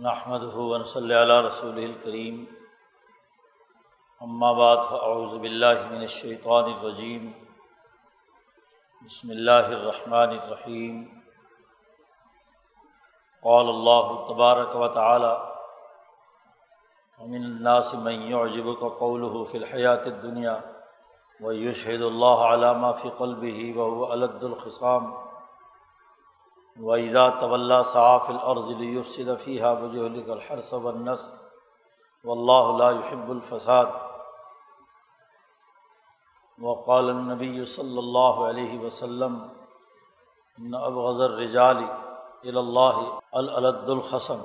نحمد ہُون صلی اللہ رسول الکریم بعد فاعوذ باللہ من الشیطان الرجیم بسم اللہ الرحمن الرحیم قال اللہ تبارک و تعالی ومن الناس من يعجبك قوله في الحیات دنیا و یشہد اللہ علامہ فی قلبه وهو ألد الخصام. ویزا طول صاف العرض صدفیہ بجہل الحرص ونس و اللہ يحب الفساد وقال النبی صلی اللہ علیہ وسلم اب غذر رجال اللہ الد الحسن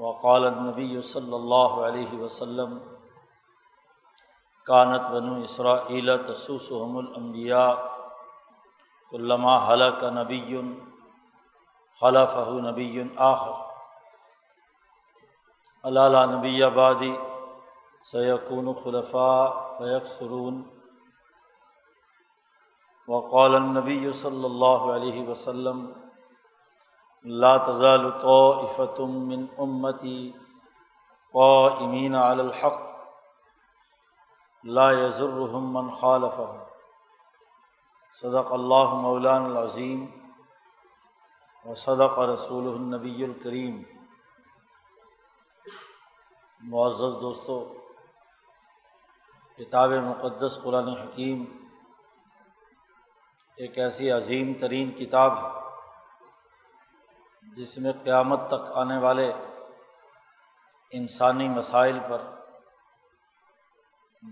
وقال النبی صلی اللہ علیہ وسلم کانت بنو اسرا تسوسحم الانبیاء علامہ حلق نبی خلف نبی آخر. علالہ نبی آبادی سیقون خلفاء فیق سرون وقال النبی صلی اللہ علیہ وسلم، لا تزال طائفتم من امتی قائمین علی الحق، لا يضرهم من خالفهم. صدق اللہ مولان العظیم و صدق رسول النبی الکریم۔ معزز دوستوں کتاب مقدس قرآن حکیم ایک ایسی عظیم ترین کتاب ہے، جس میں قیامت تک آنے والے انسانی مسائل پر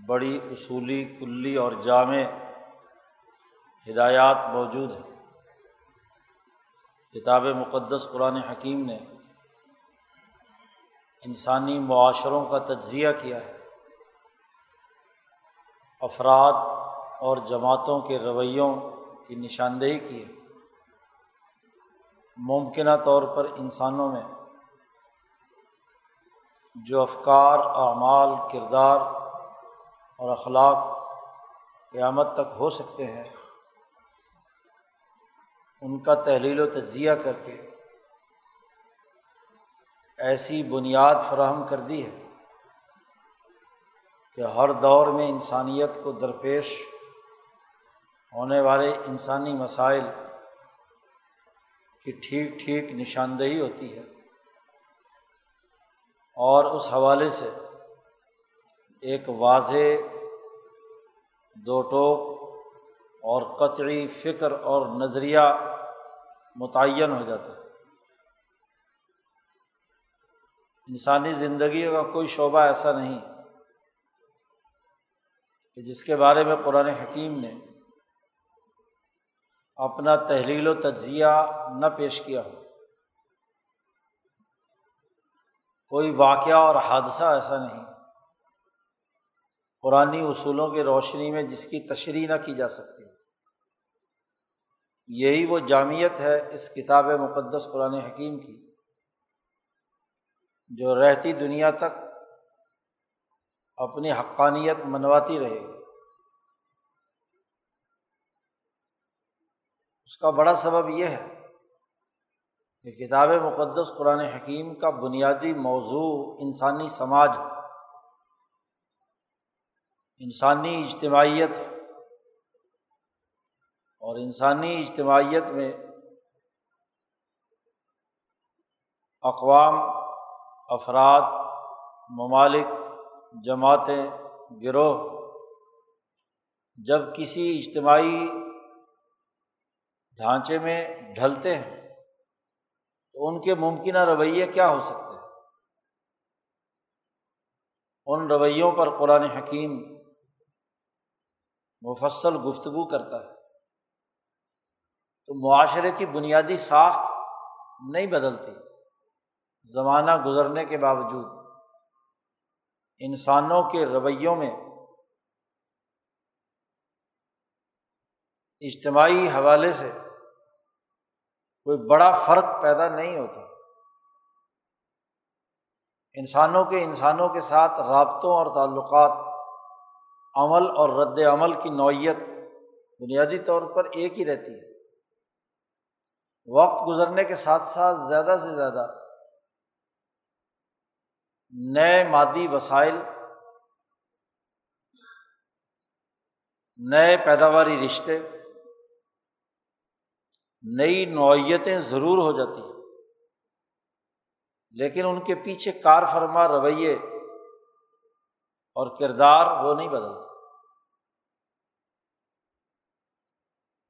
بڑی اصولی، کلی اور جامع ہدایات موجود ہیں۔ کتاب مقدس قرآن حکیم نے انسانی معاشروں کا تجزیہ کیا ہے۔ افراد اور جماعتوں کے رویوں کی نشاندہی کی ہے۔ ممکنہ طور پر انسانوں میں جو افکار، اعمال، کردار اور اخلاق قیامت تک ہو سکتے ہیں۔ ان کا تحلیل و تجزیہ کر کے ایسی بنیاد فراہم کر دی ہے کہ ہر دور میں انسانیت کو درپیش ہونے والے انسانی مسائل کی ٹھیک ٹھیک نشاندہی ہوتی ہے اور اس حوالے سے ایک واضح دو ٹوک اور قطعی فکر اور نظریہ متعین ہو جاتا ہے۔ انسانی زندگی کا کوئی شعبہ ایسا نہیں کہ جس کے بارے میں قرآن حکیم نے اپنا تحلیل و تجزیہ نہ پیش کیا ہو۔ کوئی واقعہ اور حادثہ ایسا نہیں۔ قرآن اصولوں کی روشنی میں جس کی تشریح نہ کی جا سکتی۔ یہی وہ جامعت ہے اس کتاب مقدس قرآن حکیم کی، جو رہتی دنیا تک اپنی حقانیت منواتی رہے گی۔ اس کا بڑا سبب یہ ہے کہ کتاب مقدس قرآن حکیم کا بنیادی موضوع انسانی سماج انسانی اجتماعیت ہے۔ اور انسانی اجتماعیت میں اقوام، افراد، ممالک، جماعتیں، گروہ، جب کسی اجتماعی ڈھانچے میں ڈھلتے ہیں، تو ان کے ممکنہ رویے کیا ہو سکتے ہیں؟ ان رویوں پر قرآن حکیم مفصل گفتگو کرتا ہے۔ تو معاشرے کی بنیادی ساخت نہیں بدلتی، زمانہ گزرنے کے باوجود۔ انسانوں کے رویوں میں اجتماعی حوالے سے کوئی بڑا فرق پیدا نہیں ہوتا۔ انسانوں کے انسانوں کے ساتھ رابطوں اور تعلقات، عمل اور رد عمل کی نوعیت بنیادی طور پر ایک ہی رہتی ہے۔ وقت گزرنے کے ساتھ ساتھ زیادہ سے زیادہ نئے مادی وسائل، نئے پیداواری رشتے، نئی نوعیتیں ضرور ہو جاتی ہیں۔ لیکن ان کے پیچھے کار فرما رویے اور کردار وہ نہیں بدلتے۔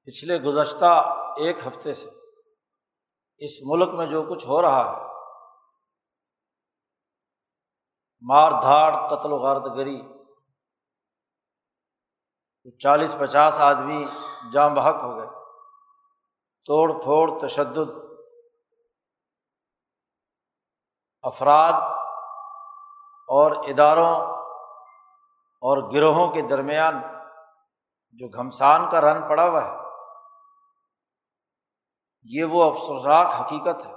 پچھلے گزشتہ ایک ہفتے سے اس ملک میں جو کچھ ہو رہا ہے، مار دھاڑ، قتل و غارت گری چالیس پچاس آدمی جام بحق ہو گئے۔ توڑ پھوڑ، تشدد، افراد اور اداروں اور گروہوں کے درمیان جو گھمسان کا رن پڑا ہوا ہے یہ وہ افسوسناک حقیقت ہے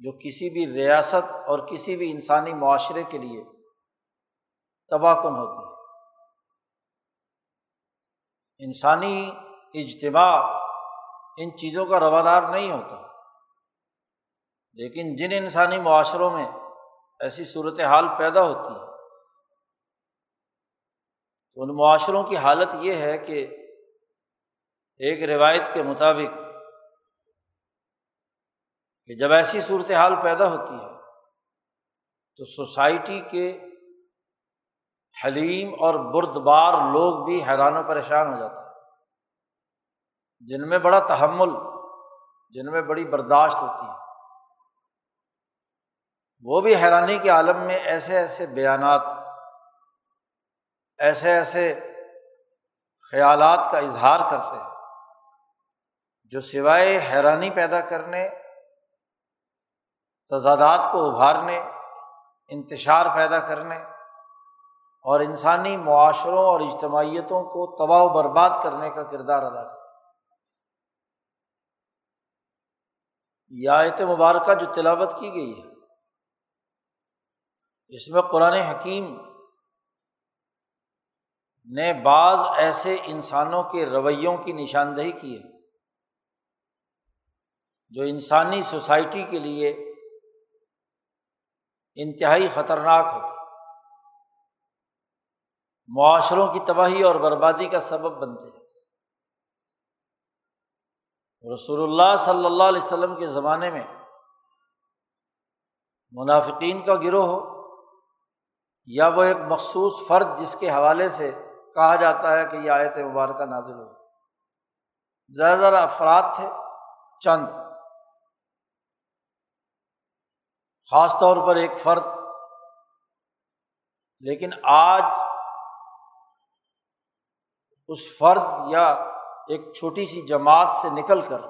جو کسی بھی ریاست اور کسی بھی انسانی معاشرے کے لیے تباہ کن ہوتی ہے۔ انسانی اجتماع ان چیزوں کا روادار نہیں ہوتا، لیکن جن انسانی معاشروں میں ایسی صورت حال پیدا ہوتی ہے، تو ان معاشروں کی حالت یہ ہے کہ ایک روایت کے مطابق کہ جب ایسی صورت حال پیدا ہوتی ہے تو سوسائٹی کے حلیم اور بردبار لوگ بھی حیران و پریشان ہو جاتے ہیں۔ جن میں بڑا تحمل، جن میں بڑی برداشت ہوتی ہے۔ وہ بھی حیرانی کے عالم میں ایسے ایسے بیانات، ایسے ایسے خیالات کا اظہار کرتے ہیں جو سوائے حیرانی پیدا کرنے تضادات کو ابھارنے، انتشار پیدا کرنے اور انسانی معاشروں اور اجتماعیتوں کو تباہ و برباد کرنے کا کردار ادا کرتے یہ آیت مبارکہ جو تلاوت کی گئی ہے، اس میں قرآن حکیم نے بعض ایسے انسانوں کے رویوں کی نشاندہی کی ہے جو انسانی سوسائٹی کے لیے انتہائی خطرناک ہوتے معاشروں کی تباہی اور بربادی کا سبب بنتے ہیں۔ رسول اللہ صلی اللہ علیہ وسلم کے زمانے میں منافقین کا گروہ ہو، یا وہ ایک مخصوص فرد جس کے حوالے سے کہا جاتا ہے کہ یہ آیت مبارکہ نازل ہو زیادہ زیادہ افراد تھے، چند۔ خاص طور پر ایک فرد۔ لیکن آج اس فرد یا ایک چھوٹی سی جماعت سے نکل کر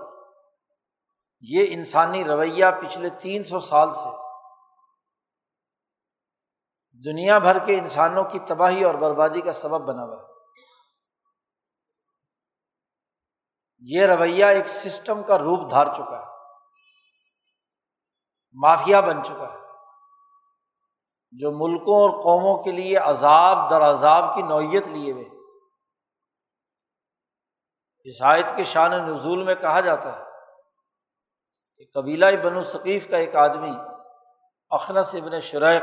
یہ انسانی رویہ پچھلے تین سو سال سے دنیا بھر کے انسانوں کی تباہی اور بربادی کا سبب بنا ہوا ہے۔ یہ رویہ ایک سسٹم کا روپ دھار چکا ہے۔ مافیا بن چکا ہے۔ جو ملکوں اور قوموں کے لیے عذاب در عذاب کی نوعیت لیے ہوئے عیسائیت کے شان نزول میں کہا جاتا ہے کہ قبیلہ بنو ثقیف کا ایک آدمی اخنس ابن شریق،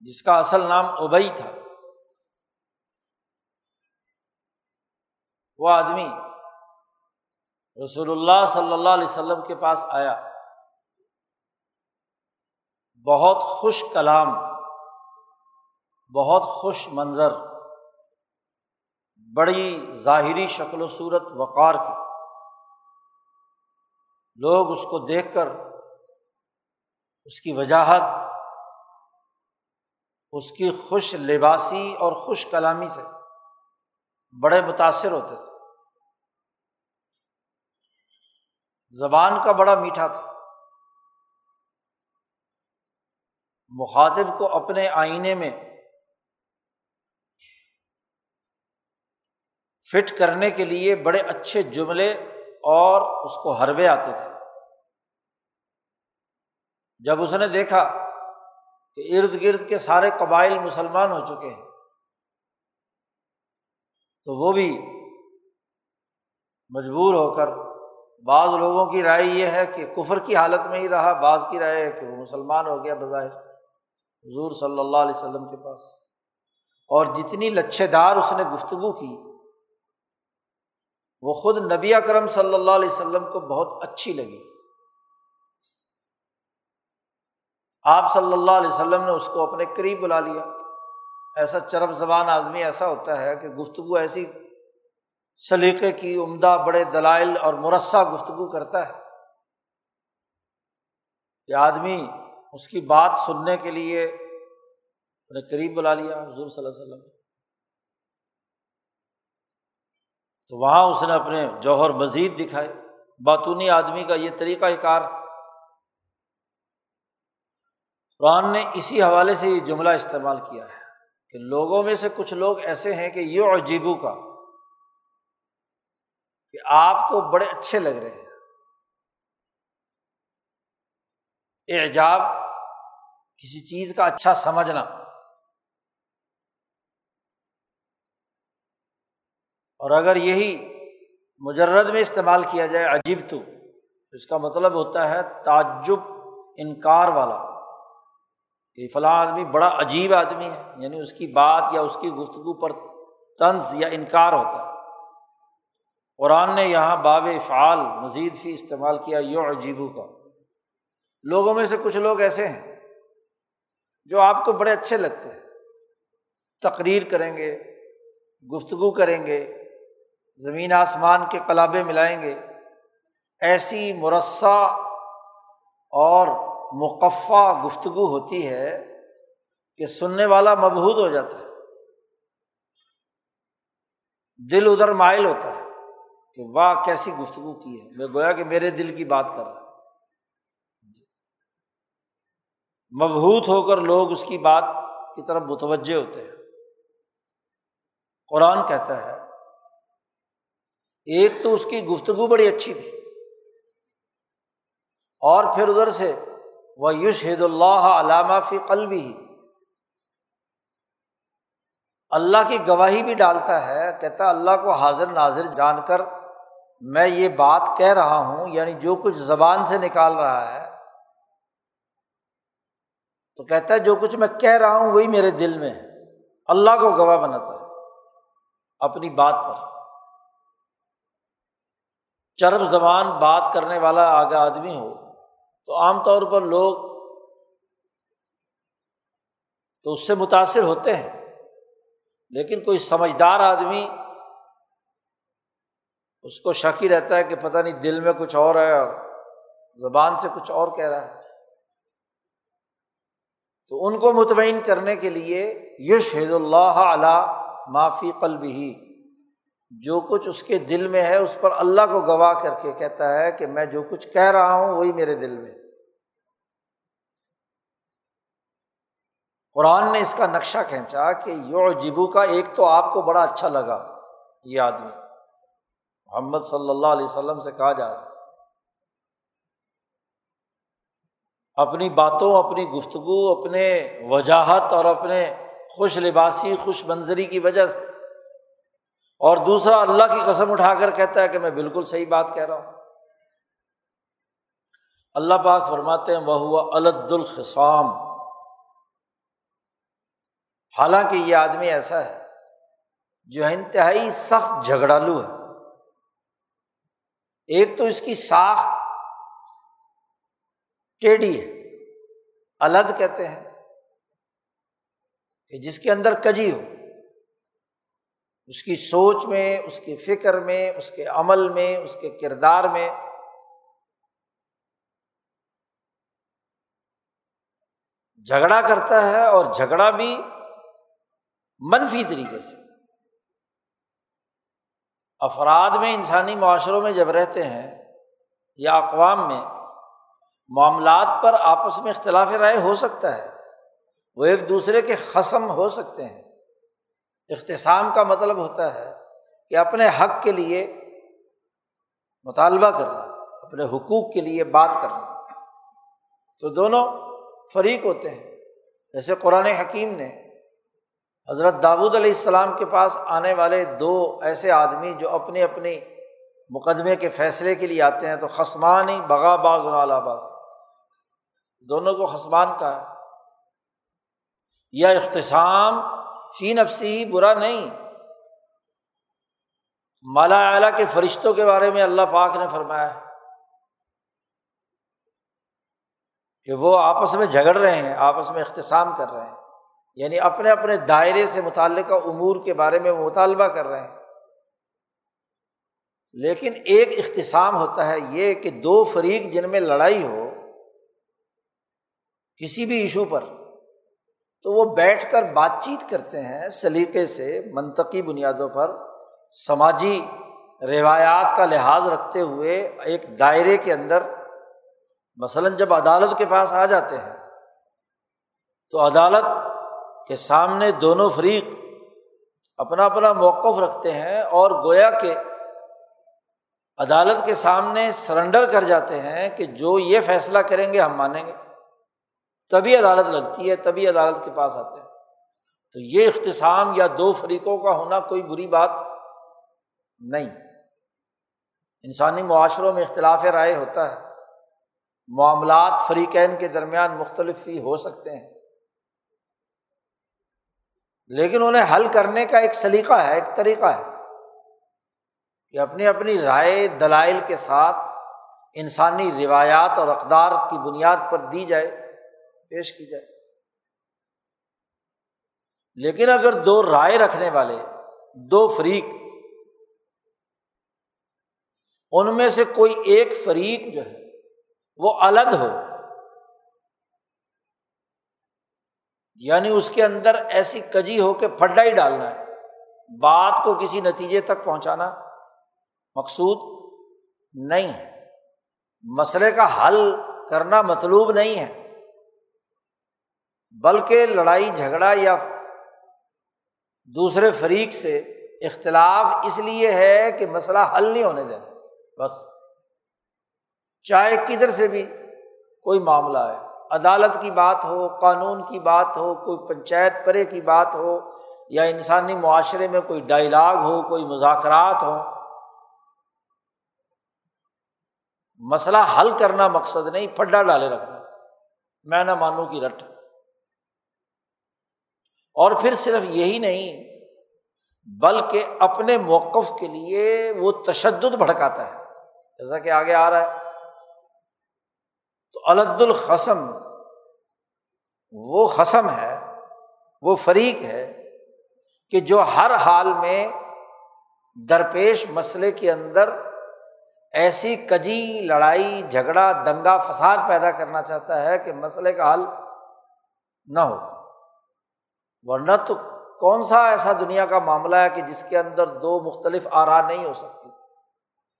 جس کا اصل نام ابئی تھا، وہ آدمی رسول اللہ صلی اللہ علیہ وسلم کے پاس آیا۔ بہت خوش کلام، بہت خوش منظر، بڑی ظاہری شکل و صورت وقار کی۔ لوگ اس کو دیکھ کر اس کی وجاہت، اس کی خوش لباسی اور خوش کلامی سے بڑے متاثر ہوتے تھے۔ زبان کا بڑا میٹھا تھا۔ مخاطب کو اپنے آئینے میں فٹ کرنے کے لیے بڑے اچھے جملے اور اس کو حربے آتے تھے۔ جب اس نے دیکھا کہ ارد گرد کے سارے قبائل مسلمان ہو چکے ہیں، تو وہ بھی مجبور ہو کر بعض لوگوں کی رائے یہ ہے کہ کفر کی حالت میں ہی رہا، بعض کی رائے ہے کہ وہ مسلمان ہو گیا بظاہر۔ حضور صلی اللہ علیہ وسلم کے پاس۔ اور جتنی لچھے دار اس نے گفتگو کی، وہ خود نبی اکرم صلی اللہ علیہ وسلم کو بہت اچھی لگی۔ آپ صلی اللہ علیہ وسلم نے اس کو اپنے قریب بلا لیا۔ ایسا چرب زبان آدمی ایسا ہوتا ہے کہ گفتگو ایسی سلیقے کی عمدہ بڑے دلائل اور مرثہ گفتگو کرتا ہے۔ کہ آدمی اس کی بات سننے کے لیے اپنے قریب بلا لیا حضور صلی اللہ علیہ وسلم تو وہاں اس نے اپنے جوہر مزید دکھائے۔ باتونی آدمی کا یہ طریقہ کار۔ قرآن نے اسی حوالے سے یہ جملہ استعمال کیا ہے کہ لوگوں میں سے کچھ لوگ ایسے ہیں کہ یہ عجیبو کا کہ آپ کو بڑے اچھے لگ رہے ہیں۔ اعجاب، کسی چیز کا اچھا سمجھنا۔ اور اگر یہی مجرد میں استعمال کیا جائے، عجیب تو۔ اس کا مطلب ہوتا ہے تعجب، انکار والا۔ کہ فلاں آدمی بڑا عجیب آدمی ہے یعنی اس کی بات یا اس کی گفتگو پر طنز یا انکار ہوتا ہے۔ قرآن نے یہاں باب فعال مزید فی استعمال کیا یو عجیبو کا لوگوں میں سے کچھ لوگ ایسے ہیں جو آپ کو بڑے اچھے لگتے ہیں۔ تقریر کریں گے، گفتگو کریں گے، زمین آسمان کے کلابے ملائیں گے۔ ایسی مرثہ اور مقفع گفتگو ہوتی ہے کہ سننے والا مبہوت ہو جاتا ہے۔ دل ادھر مائل ہوتا ہے۔ کہ واہ کیسی گفتگو کی ہے۔ میں گویا کہ میرے دل کی بات کر رہا مبہوت ہو کر لوگ اس کی بات کی طرف متوجہ ہوتے ہیں۔ قرآن کہتا ہے، ایک تو اس کی گفتگو بڑی اچھی تھی، اور پھر ادھر سے وہ یوش حید اللہ علامہ فی قلبی ہی اللہ کی گواہی بھی ڈالتا ہے، کہتا اللہ کو حاضر ناظر جان کر میں یہ بات کہہ رہا ہوں یعنی جو کچھ زبان سے نکال رہا ہے، تو کہتا ہے جو کچھ میں کہہ رہا ہوں وہی میرے دل میں ہے۔ اللہ کو گواہ بناتا ہے اپنی بات پر۔ چرب زبان بات کرنے والا آگے آدمی ہو، تو عام طور پر لوگ تو اس سے متاثر ہوتے ہیں، لیکن کوئی سمجھدار آدمی اس کو شک ہی رہتا ہے کہ پتہ نہیں دل میں کچھ اور ہے اور زبان سے کچھ اور کہہ رہا ہے۔ تو ان کو مطمئن کرنے کے لیے یش حید اللہ علیہ معافی قلب ہی جو کچھ اس کے دل میں ہے اس پر اللہ کو گواہ کر کے کہتا ہے کہ میں جو کچھ کہہ رہا ہوں وہی میرے دل میں۔ قرآن نے اس کا نقشہ کھینچا کہ یو جبو کا ایک تو آپ کو بڑا اچھا لگا یہ آدمی۔ محمد صلی اللہ علیہ وسلم سے کہا جا رہا ہے۔ اپنی باتوں، اپنی گفتگو، اپنے وجاہت اور اپنے خوش لباسی، خوش منظری کی وجہ سے۔ اور دوسرا، اللہ کی قسم اٹھا کر کہتا ہے کہ میں بالکل صحیح بات کہہ رہا ہوں۔ اللہ پاک فرماتے ہیں وہ ہوا الد الخسام حالانکہ یہ آدمی ایسا ہے جو انتہائی سخت جھگڑالو ہے۔ ایک تو اس کی ساخت ٹیڑھی ہے، الگ کہتے ہیں کہ جس کے اندر کجی ہو۔ اس کی سوچ میں، اس کی فکر میں، اس کے عمل میں، اس کے کردار میں۔ جھگڑا کرتا ہے اور جھگڑا بھی منفی طریقے سے۔ افراد میں انسانی معاشروں میں جب رہتے ہیں یا اقوام میں، معاملات پر آپس میں اختلاف رائے ہو سکتا ہے۔ وہ ایک دوسرے کے قسم ہو سکتے ہیں۔ اختصام کا مطلب ہوتا ہے کہ اپنے حق کے لیے مطالبہ کرنا، اپنے حقوق کے لیے بات کرنا۔ تو دونوں فریق ہوتے ہیں۔ جیسے قرآن حکیم نے حضرت داود علیہ السلام کے پاس آنے والے دو ایسے آدمی جو اپنی اپنی مقدمے کے فیصلے کے لیے آتے ہیں تو خسمان ہی بغا باز اور باز۔ دونوں کو خسمان کا ہے۔ یا اختصام فی نفسی ہی برا نہیں۔ مالا اعلیٰ کے فرشتوں کے بارے میں اللہ پاک نے فرمایا ہے کہ وہ آپس میں جھگڑ رہے ہیں، آپس میں اختصام کر رہے ہیں۔ یعنی اپنے اپنے دائرے سے متعلقہ امور کے بارے میں مطالبہ کر رہے ہیں۔ لیکن ایک اختصام ہوتا ہے یہ کہ دو فریق جن میں لڑائی ہو، کسی بھی ایشو پر، تو وہ بیٹھ کر بات چیت کرتے ہیں سلیقے سے، منطقی بنیادوں پر، سماجی روایات کا لحاظ رکھتے ہوئے ایک دائرے کے اندر مثلاً جب عدالت کے پاس آ جاتے ہیں، تو عدالت کے سامنے دونوں فریق اپنا اپنا موقف رکھتے ہیں اور گویا کہ عدالت کے سامنے سرنڈر کر جاتے ہیں کہ جو یہ فیصلہ کریں گے ہم مانیں گے۔ تبھی عدالت لگتی ہے، تبھی عدالت کے پاس آتے ہیں۔ تو یہ اختصام یا دو فریقوں کا ہونا کوئی بری بات نہیں۔ انسانی معاشروں میں اختلاف رائے ہوتا ہے۔ معاملات فریقین کے درمیان مختلف ہی ہو سکتے ہیں۔ لیکن انہیں حل کرنے کا ایک سلیقہ ہے، ایک طریقہ ہے کہ اپنی اپنی رائے دلائل کے ساتھ انسانی روایات اور اقدار کی بنیاد پر دی جائے، پیش کی جائے۔ لیکن اگر دو رائے رکھنے والے، دو فریق، ان میں سے کوئی ایک فریق جو ہے وہ الگ ہو یعنی اس کے اندر ایسی کجی ہو کہ پھڈا ہی ڈالنا ہے۔ بات کو کسی نتیجے تک پہنچانا مقصود نہیں ہے۔ مسئلے کا حل کرنا مطلوب نہیں ہے۔ بلکہ لڑائی، جھگڑا یا دوسرے فریق سے اختلاف اس لیے ہے کہ مسئلہ حل نہیں ہونے دینا۔ بس۔ چاہے کدھر سے بھی کوئی معاملہ ہے عدالت کی بات ہو، قانون کی بات ہو، کوئی پنچایت پرے کی بات ہو، یا انسانی معاشرے میں کوئی ڈائلاگ ہو، کوئی مذاکرات ہو مسئلہ حل کرنا مقصد نہیں پڈا ڈالے رکھنا، میں نہ مانوں کی رٹ۔ اور پھر صرف یہی نہیں، بلکہ اپنے موقف کے لیے وہ تشدد بھڑکاتا ہے۔ جیسا کہ آگے آ رہا ہے۔ تو الد القسم وہ قسم ہے، وہ فریق ہے کہ جو ہر حال میں درپیش مسئلے کے اندر ایسی کجی لڑائی، جھگڑا، دنگا فساد پیدا کرنا چاہتا ہے کہ مسئلے کا حل نہ ہو۔ ورنہ تو کون سا ایسا دنیا کا معاملہ ہے کہ جس کے اندر دو مختلف آرا نہیں ہو سکتی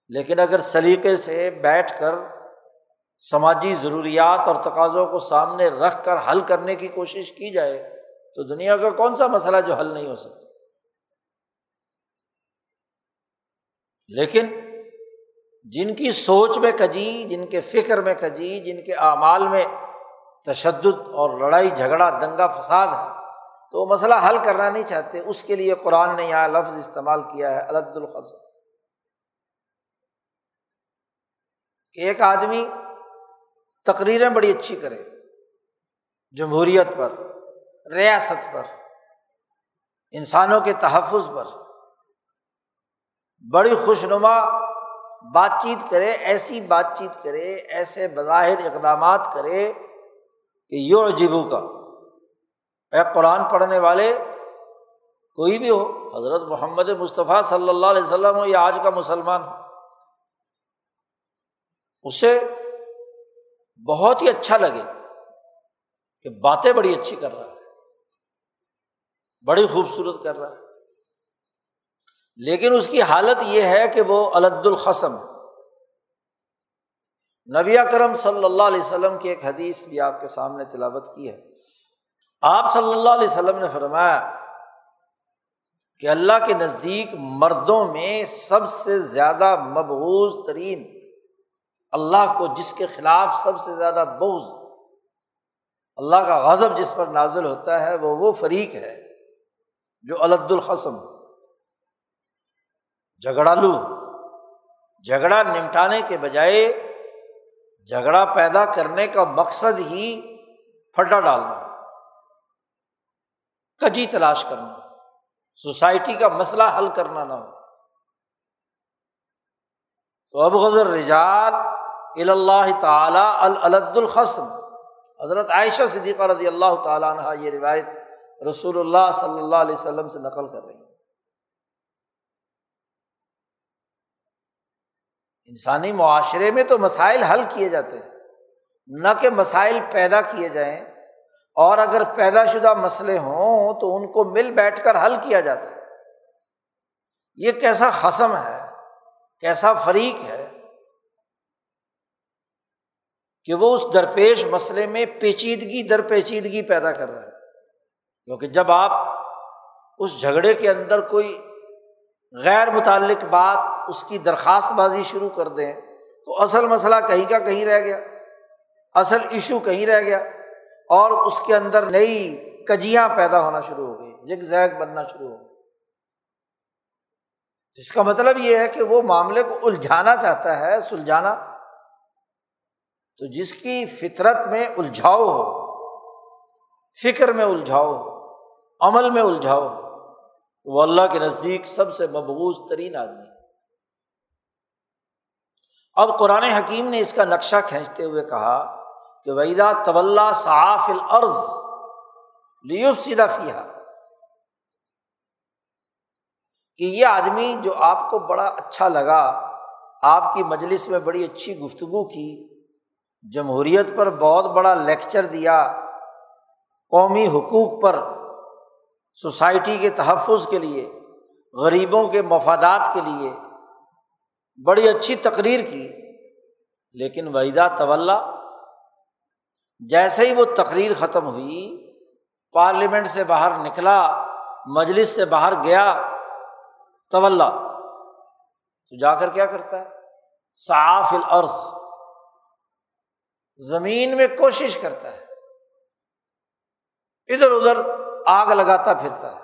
لیکن اگر سلیقے سے بیٹھ کر سماجی ضروریات اور تقاضوں کو سامنے رکھ کر حل کرنے کی کوشش کی جائے تو دنیا کا کون سا مسئلہ جو حل نہیں ہو سکتا؟ لیکن جن کی سوچ میں کجی، جن کے فکر میں کجی، جن کے اعمال میں تشدد اور لڑائی، جھگڑا، دنگا فساد ہے، تو وہ مسئلہ حل کرنا نہیں چاہتے۔ اس کے لیے قرآن نے یہاں لفظ استعمال کیا ہے الد الخص کہ ایک آدمی تقریریں بڑی اچھی کرے۔ جمہوریت پر، ریاست پر، انسانوں کے تحفظ پر۔ بڑی خوش نما بات چیت کرے، ایسی بات چیت کرے، ایسے بظاہر اقدامات کرے کہ یو جبو کا۔ اے قرآن پڑھنے والے، کوئی بھی ہو، حضرت محمد مصطفیٰ صلی اللہ علیہ وسلم ہو یا آج کا مسلمان ہو۔ اسے بہت ہی اچھا لگے کہ باتیں بڑی اچھی کر رہا ہے، بڑی خوبصورت کر رہا ہے۔ لیکن اس کی حالت یہ ہے کہ وہ الد القسم نبی کرم صلی اللہ علیہ وسلم کی ایک حدیث بھی آپ کے سامنے تلاوت کی ہے۔ آپ صلی اللہ علیہ وسلم نے فرمایا کہ اللہ کے نزدیک مردوں میں سب سے زیادہ مبوض ترین اللہ کو جس کے خلاف سب سے زیادہ بوز اللہ کا غضب جس پر نازل ہوتا ہے، وہ وہ فریق ہے جو الد القسم جھگڑالو۔ جھگڑا نمٹانے کے بجائے جھگڑا پیدا کرنے کا مقصد ہی پھڈا ڈالنا، کجی تلاش کرنا، سوسائٹی کا مسئلہ حل کرنا نہ ہو۔ تو اب غزر رجال اللہ تعالی الد الخصم۔ حضرت عائشہ صدیقہ رضی اللہ تعالیٰ عنہ یہ روایت رسول اللہ صلی اللہ علیہ وسلم سے نقل کر رہی انسانی معاشرے میں تو مسائل حل کیے جاتے ہیں، نہ کہ مسائل پیدا کیے جائیں۔ اور اگر پیدا شدہ مسئلے ہوں تو ان کو مل بیٹھ کر حل کیا جاتا ہے۔ یہ کیسا خسم ہے، کیسا فریق ہے کہ وہ اس درپیش مسئلے میں پیچیدگی در پیچیدگی پیدا کر رہا ہے۔ کیونکہ جب آپ اس جھگڑے کے اندر کوئی غیر متعلق بات اس کی درخواست بازی شروع کر دیں تو اصل مسئلہ کہیں کا کہیں رہ گیا، اصل ایشو کہیں رہ گیا اور اس کے اندر نئی کجیاں پیدا ہونا شروع ہو گئی، جگ زیگ بننا شروع ہو گئی۔ اس کا مطلب یہ ہے کہ وہ معاملے کو الجھانا چاہتا ہے، سلجھانا تو جس کی فطرت میں الجھاؤ ہو، فکر میں الجھاؤ ہو، عمل میں الجھاؤ ہو، تو وہ اللہ کے نزدیک سب سے مبوض ترین آدمی اب قرآن حکیم نے اس کا نقشہ کھینچتے ہوئے کہا کہ ویدا طول صاف العرض لیوف سیدھا فیا کہ یہ آدمی جو آپ کو بڑا اچھا لگا، آپ کی مجلس میں بڑی اچھی گفتگو کی جمہوریت پر بہت بڑا لیکچر دیا، قومی حقوق پر، سوسائٹی کے تحفظ کے لیے، غریبوں کے مفادات کے لیے۔ بڑی اچھی تقریر کی، لیکن وحیدہ طول جیسے ہی وہ تقریر ختم ہوئی، پارلیمنٹ سے باہر نکلا، مجلس سے باہر گیا طول تو جا کر کیا کرتا ہے؟ صاف العرض زمین میں کوشش کرتا ہے۔ ادھر ادھر آگ لگاتا پھرتا ہے۔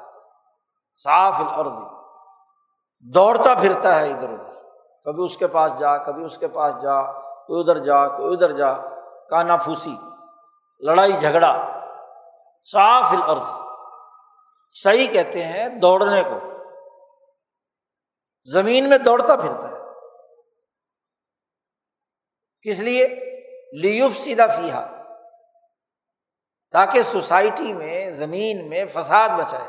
صاف الارض۔ دوڑتا پھرتا ہے ادھر ادھر۔ کبھی اس کے پاس جا، کبھی اس کے پاس جا، کوئی ادھر جا، کوئی ادھر جا۔ کانا پھوسی۔ لڑائی جھگڑا۔ صاف الارض۔ صحیح کہتے ہیں دوڑنے کو۔ زمین میں دوڑتا پھرتا ہے۔ کس لیے؟ لیوف سیدھا فیحا تاکہ سوسائٹی میں، زمین میں فساد بچائے۔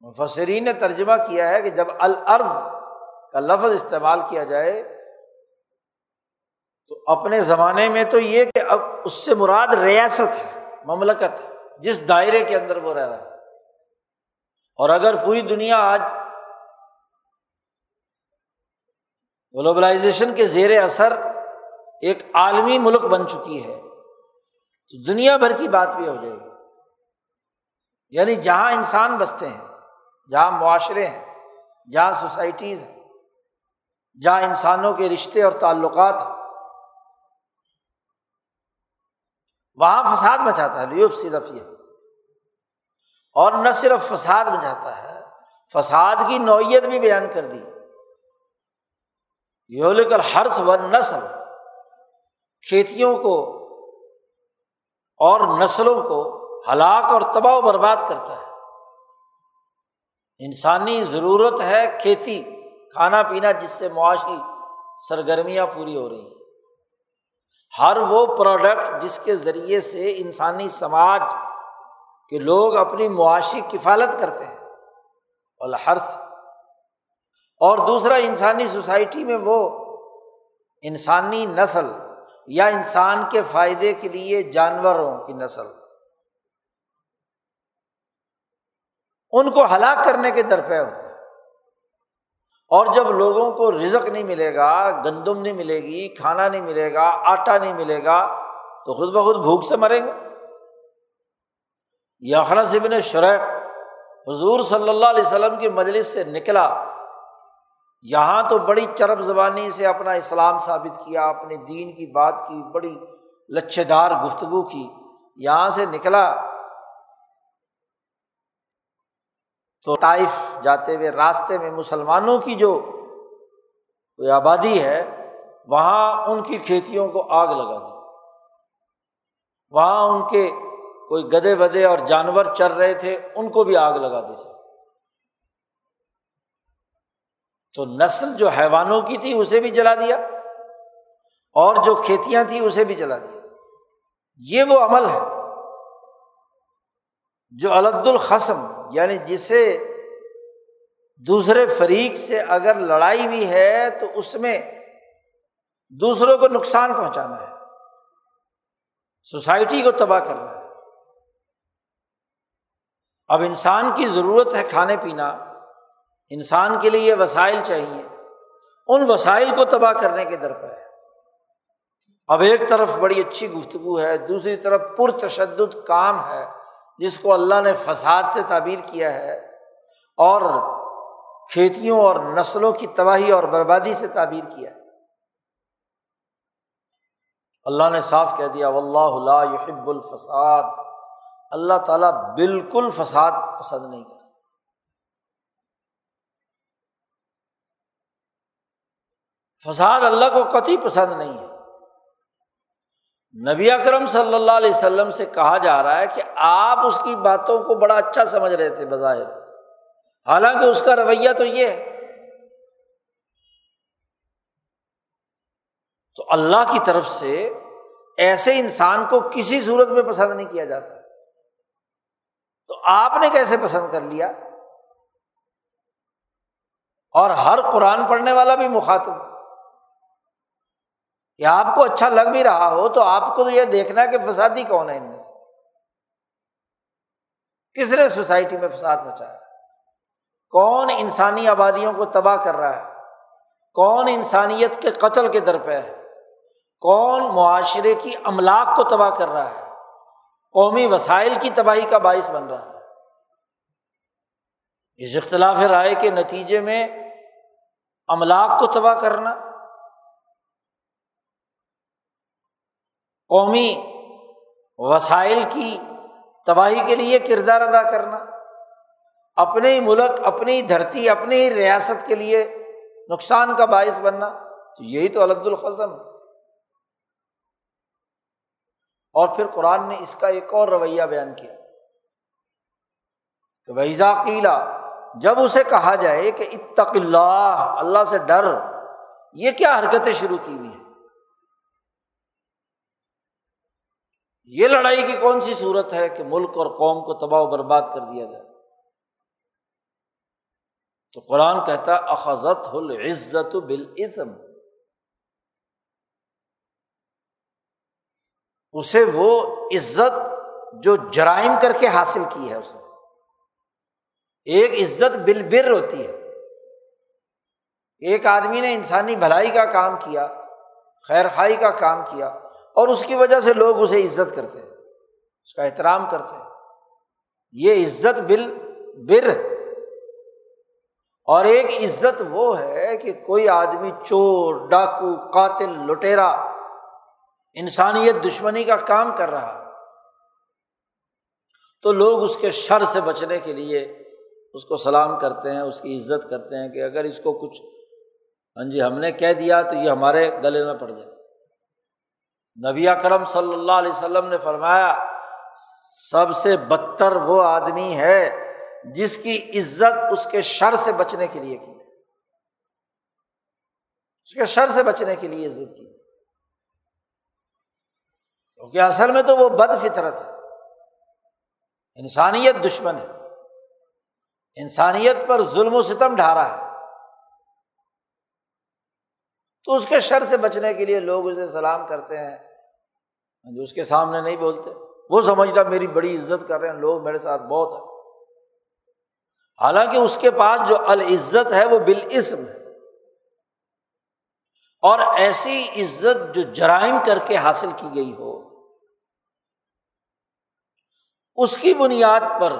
مفسرین نے ترجمہ کیا ہے کہ جب العرض کا لفظ استعمال کیا جائے، تو اپنے زمانے میں تو یہ کہ اب اس سے مراد ریاست ہے، مملکت جس دائرے کے اندر وہ رہ رہا ہے۔ اور اگر پوری دنیا آج گلوبلائزیشن کے زیر اثر ایک عالمی ملک بن چکی ہے، تو دنیا بھر کی بات بھی ہو جائے گی۔ یعنی جہاں انسان بستے ہیں، جہاں معاشرے ہیں، جہاں سوسائٹیز ہیں، جہاں انسانوں کے رشتے اور تعلقات ہیں، وہاں فساد مچاتا ہے لیوف صرف یہ اور نہ صرف فساد مچاتا ہے، فساد کی نوعیت بھی بیان کر دی۔ یولک الحرس و نسل، کھیتیوں کو اور نسلوں کو ہلاک اور تباہ و برباد کرتا ہے۔ انسانی ضرورت ہے کھیتی، کھانا پینا، جس سے معاشی سرگرمیاں پوری ہو رہی ہیں۔ ہر وہ پروڈکٹ جس کے ذریعے سے انسانی سماج کے لوگ اپنی معاشی کفالت کرتے ہیں۔ الحرس اور دوسرا انسانی سوسائٹی میں وہ انسانی نسل یا انسان کے فائدے کے لیے جانوروں کی نسل۔ ان کو ہلاک کرنے کے درپے ہوتے ہیں اور جب لوگوں کو رزق نہیں ملے گا، گندم نہیں ملے گی، کھانا نہیں ملے گا، آٹا نہیں ملے گا، تو خود بخود بھوک سے مریں گے۔ یاخنا صبن شرح حضور صلی اللہ علیہ وسلم کی مجلس سے نکلا۔ یہاں تو بڑی چرب زبانی سے اپنا اسلام ثابت کیا، اپنے دین کی بات کی، بڑی لچھے دار گفتگو کی۔ یہاں سے نکلا تو طائف جاتے ہوئے راستے میں مسلمانوں کی جو کوئی آبادی ہے، وہاں ان کی کھیتیوں کو آگ لگا دی۔ وہاں ان کے کوئی گدے ودے اور جانور چر رہے تھے، ان کو بھی آگ لگا دی سر۔ تو نسل جو حیوانوں کی تھی اسے بھی جلا دیا اور جو کھیتیاں تھیں اسے بھی جلا دیا۔ یہ وہ عمل ہے جو علد الخصم یعنی جسے دوسرے فریق سے اگر لڑائی بھی ہے تو اس میں دوسروں کو نقصان پہنچانا ہے، سوسائٹی کو تباہ کرنا ہے۔ اب انسان کی ضرورت ہے کھانے پینا۔ انسان کے لیے وسائل چاہیے۔ ان وسائل کو تباہ کرنے کے در ہے۔ اب ایک طرف بڑی اچھی گفتگو ہے، دوسری طرف پرتشدد کام ہے، جس کو اللہ نے فساد سے تعبیر کیا ہے اور کھیتیوں اور نسلوں کی تباہی اور بربادی سے تعبیر کیا ہے۔ اللہ نے صاف کہہ دیا اللہ یحب الفساد۔ اللہ تعالیٰ بالکل فساد پسند نہیں کرتا۔ فساد اللہ کو قطعی پسند نہیں ہے۔ نبی اکرم صلی اللہ علیہ وسلم سے کہا جا رہا ہے کہ آپ اس کی باتوں کو بڑا اچھا سمجھ رہے تھے بظاہر۔ حالانکہ اس کا رویہ تو یہ ہے۔ تو اللہ کی طرف سے ایسے انسان کو کسی صورت میں پسند نہیں کیا جاتا۔ تو آپ نے کیسے پسند کر لیا؟ اور ہر قرآن پڑھنے والا بھی مخاطب۔ کہ آپ کو اچھا لگ بھی رہا ہو تو آپ کو تو یہ دیکھنا ہے کہ فسادی کون ہے ان میں سے۔ کس نے سوسائٹی میں فساد مچایا؟ کون انسانی آبادیوں کو تباہ کر رہا ہے؟ کون انسانیت کے قتل کے در پہ ہے؟ کون معاشرے کی املاک کو تباہ کر رہا ہے؟ قومی وسائل کی تباہی کا باعث بن رہا ہے۔ اس اختلاف رائے کے نتیجے میں املاک کو تباہ کرنا قومی وسائل کی تباہی کے لیے کردار ادا کرنا، اپنے ہی ملک، اپنی دھرتی، اپنی ہی ریاست کے لیے نقصان کا باعث بننا، تو یہی تو الد الخصم اور پھر قرآن نے اس کا ایک اور رویہ بیان کیا۔ کہ ویزا قیلا جب اسے کہا جائے کہ اتق اللہ اللہ سے ڈر، یہ کیا حرکتیں شروع کی ہوئی ہیں؟ یہ لڑائی کی کون سی صورت ہے کہ ملک اور قوم کو تباہ و برباد کر دیا جائے؟ تو قرآن کہتا اخذت العزت بالعزم اسے وہ عزت جو جرائم کر کے حاصل کی ہے اس نے ایک عزت بل بر ہوتی ہے۔ ایک آدمی نے انسانی بھلائی کا کام کیا، خیر خائی کا کام کیا اور اس کی وجہ سے لوگ اسے عزت کرتے ہیں، اس کا احترام کرتے ہیں۔ یہ عزت بل بر اور ایک عزت وہ ہے کہ کوئی آدمی چور، ڈاکو، قاتل، لٹیرا، انسانیت دشمنی کا کام کر رہا تو لوگ اس کے شر سے بچنے کے لیے اس کو سلام کرتے ہیں، اس کی عزت کرتے ہیں کہ اگر اس کو کچھ ہاں جی ہم نے کہہ دیا تو یہ ہمارے گلے میں پڑ جائے۔ نبی کرم صلی اللہ علیہ وسلم نے فرمایا، سب سے بدتر وہ آدمی ہے جس کی عزت اس کے شر سے بچنے کے لیے کی ہے اس کے شر سے بچنے کے لیے عزت کی کیونکہ اصل میں تو وہ بد فطرت ہے۔ انسانیت دشمن ہے۔ انسانیت پر ظلم و ستم ڈھارا ہے۔ تو اس کے شر سے بچنے کے لیے لوگ اسے سلام کرتے ہیں۔ جو اس کے سامنے نہیں بولتے، وہ سمجھتا میری بڑی عزت کر رہے ہیں، لوگ میرے ساتھ بہت ہے حالانکہ اس کے پاس جو العزت ہے، وہ بالعزم ہے۔ اور ایسی عزت جو جرائم کر کے حاصل کی گئی ہو، اس کی بنیاد پر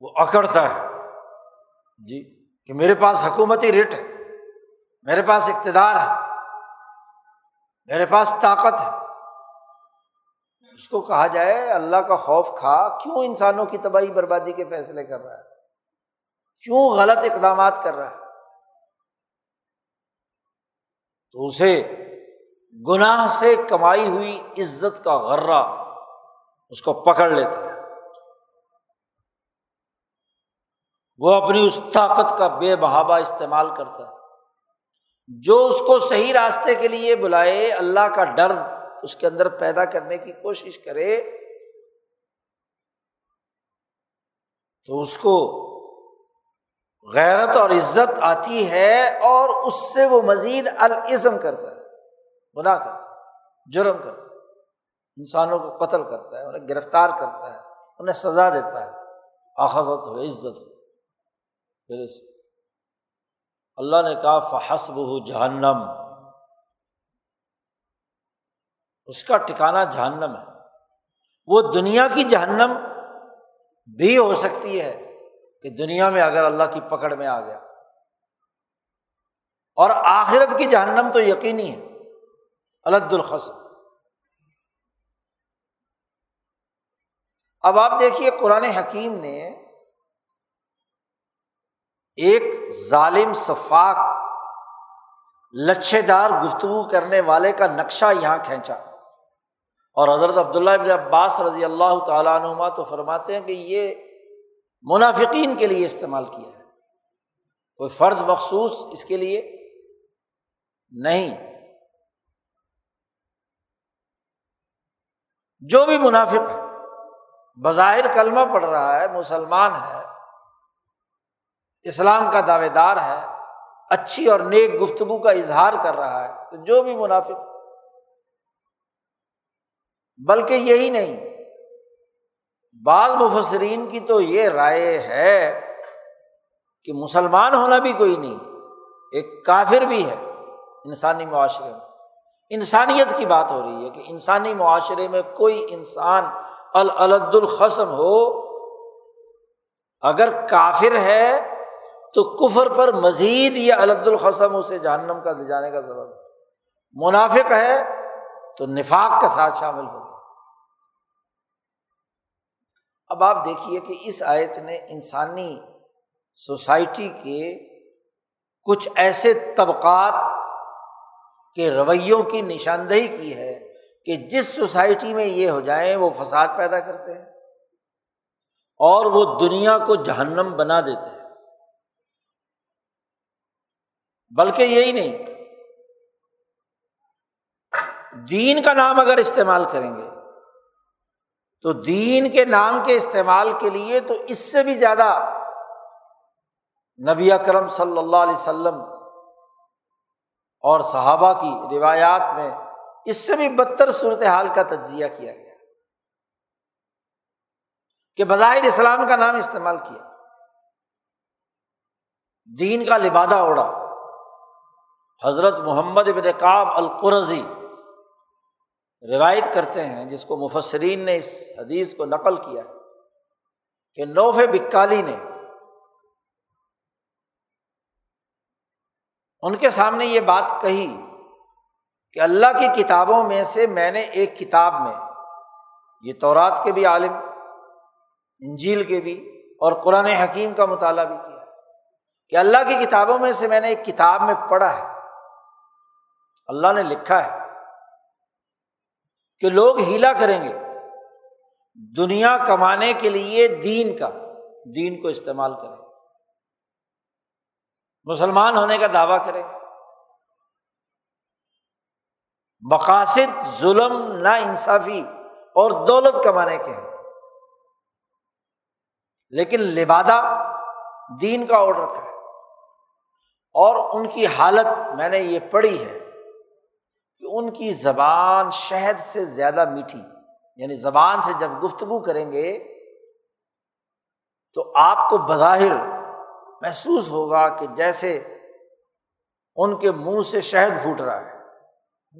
وہ اکڑتا ہے۔ جی کہ میرے پاس حکومتی ریٹ ہے۔ میرے پاس اقتدار ہے۔ میرے پاس طاقت ہے۔ اس کو کہا جائے، اللہ کا خوف کھا، کیوں انسانوں کی تباہی بربادی کے فیصلے کر رہا ہے؟ کیوں غلط اقدامات کر رہا ہے؟ تو اسے گناہ سے کمائی ہوئی عزت کا غرہ اس کو پکڑ لیتے ہیں وہ اپنی اس طاقت کا بے بہاوا استعمال کرتا ہے۔ جو اس کو صحیح راستے کے لیے بلائے، اللہ کا ڈر اس کے اندر پیدا کرنے کی کوشش کرے، تو اس کو غیرت اور عزت آتی ہے اور اس سے وہ مزید الزم کرتا ہے، گناہ کرتا ہے، جرم کرتا ہے، انسانوں کو قتل کرتا ہے، انہیں گرفتار کرتا ہے، انہیں سزا دیتا ہے، آخذت ہو عزت۔ ہو پھر اس اللہ نے کہا فحسب ہو جہنم اس کا ٹھکانا جہنم ہے۔ وہ دنیا کی جہنم بھی ہو سکتی ہے کہ دنیا میں اگر اللہ کی پکڑ میں آ گیا۔ اور آخرت کی جہنم تو یقینی ہے۔ الد الخص اب آپ دیکھیے، قرآن حکیم نے ایک ظالم صفاق لچھے دار گفتگو کرنے والے کا نقشہ یہاں کھینچا۔ اور حضرت عبداللہ ابن عباس رضی اللہ تعالیٰ عنما تو فرماتے ہیں کہ یہ منافقین کے لیے استعمال کیا ہے۔ کوئی فرد مخصوص اس کے لیے نہیں۔ جو بھی منافق بظاہر کلمہ پڑھ رہا ہے، مسلمان ہے اسلام کا دعوے دار ہے، اچھی اور نیک گفتگو کا اظہار کر رہا ہے، تو جو بھی منافق، بلکہ یہی نہیں، بعض مفسرین کی تو یہ رائے ہے کہ مسلمان ہونا بھی کوئی نہیں، ایک کافر بھی ہے انسانی معاشرے میں۔ انسانیت کی بات ہو رہی ہے کہ انسانی معاشرے میں کوئی انسان الد الخصم ہو، اگر کافر ہے تو کفر پر مزید یہ الد الخصم اسے جہنم کا لے جانے کا سبب ہے۔ منافق ہے تو نفاق کے ساتھ شامل ہو گیا۔ اب آپ دیکھیے کہ اس آیت نے انسانی سوسائٹی کے کچھ ایسے طبقات کے رویوں کی نشاندہی کی ہے کہ جس سوسائٹی میں یہ ہو جائیں وہ فساد پیدا کرتے ہیں اور وہ دنیا کو جہنم بنا دیتے ہیں۔ بلکہ یہی نہیں، دین کا نام اگر استعمال کریں گے، تو دین کے نام کے استعمال کے لیے تو اس سے بھی زیادہ نبی اکرم صلی اللہ علیہ وسلم اور صحابہ کی روایات میں اس سے بھی بدتر صورت حال کا تجزیہ کیا گیا، کہ بظاہر اسلام کا نام استعمال کیا، دین کا لبادہ اوڑا حضرت محمد ابن کاب القرضی روایت کرتے ہیں، جس کو مفسرین نے اس حدیث کو نقل کیا ہے کہ نوف بکالی نے ان کے سامنے یہ بات کہی کہ اللہ کی کتابوں میں سے میں نے ایک کتاب میں، یہ تورات کے بھی عالم، انجیل کے بھی اور قرآن حکیم کا مطالعہ بھی کیا کہ اللہ کی کتابوں میں سے میں نے ایک کتاب میں پڑھا ہے۔ اللہ نے لکھا ہے کہ لوگ ہیلا کریں گے دنیا کمانے کے لیے دین کا، دین کو استعمال کریں۔ مسلمان ہونے کا دعویٰ کریں۔ مقاصد ظلم نا انصافی اور دولت کمانے کے ہیں۔ لیکن لبادہ دین کا آڈر رکھا ہے اور ان کی حالت میں نے یہ پڑھی ہے۔ کہ ان کی زبان شہد سے زیادہ میٹھی یعنی زبان سے جب گفتگو کریں گے تو آپ کو بظاہر محسوس ہوگا کہ جیسے ان کے منہ سے شہد پھوٹ رہا ہے۔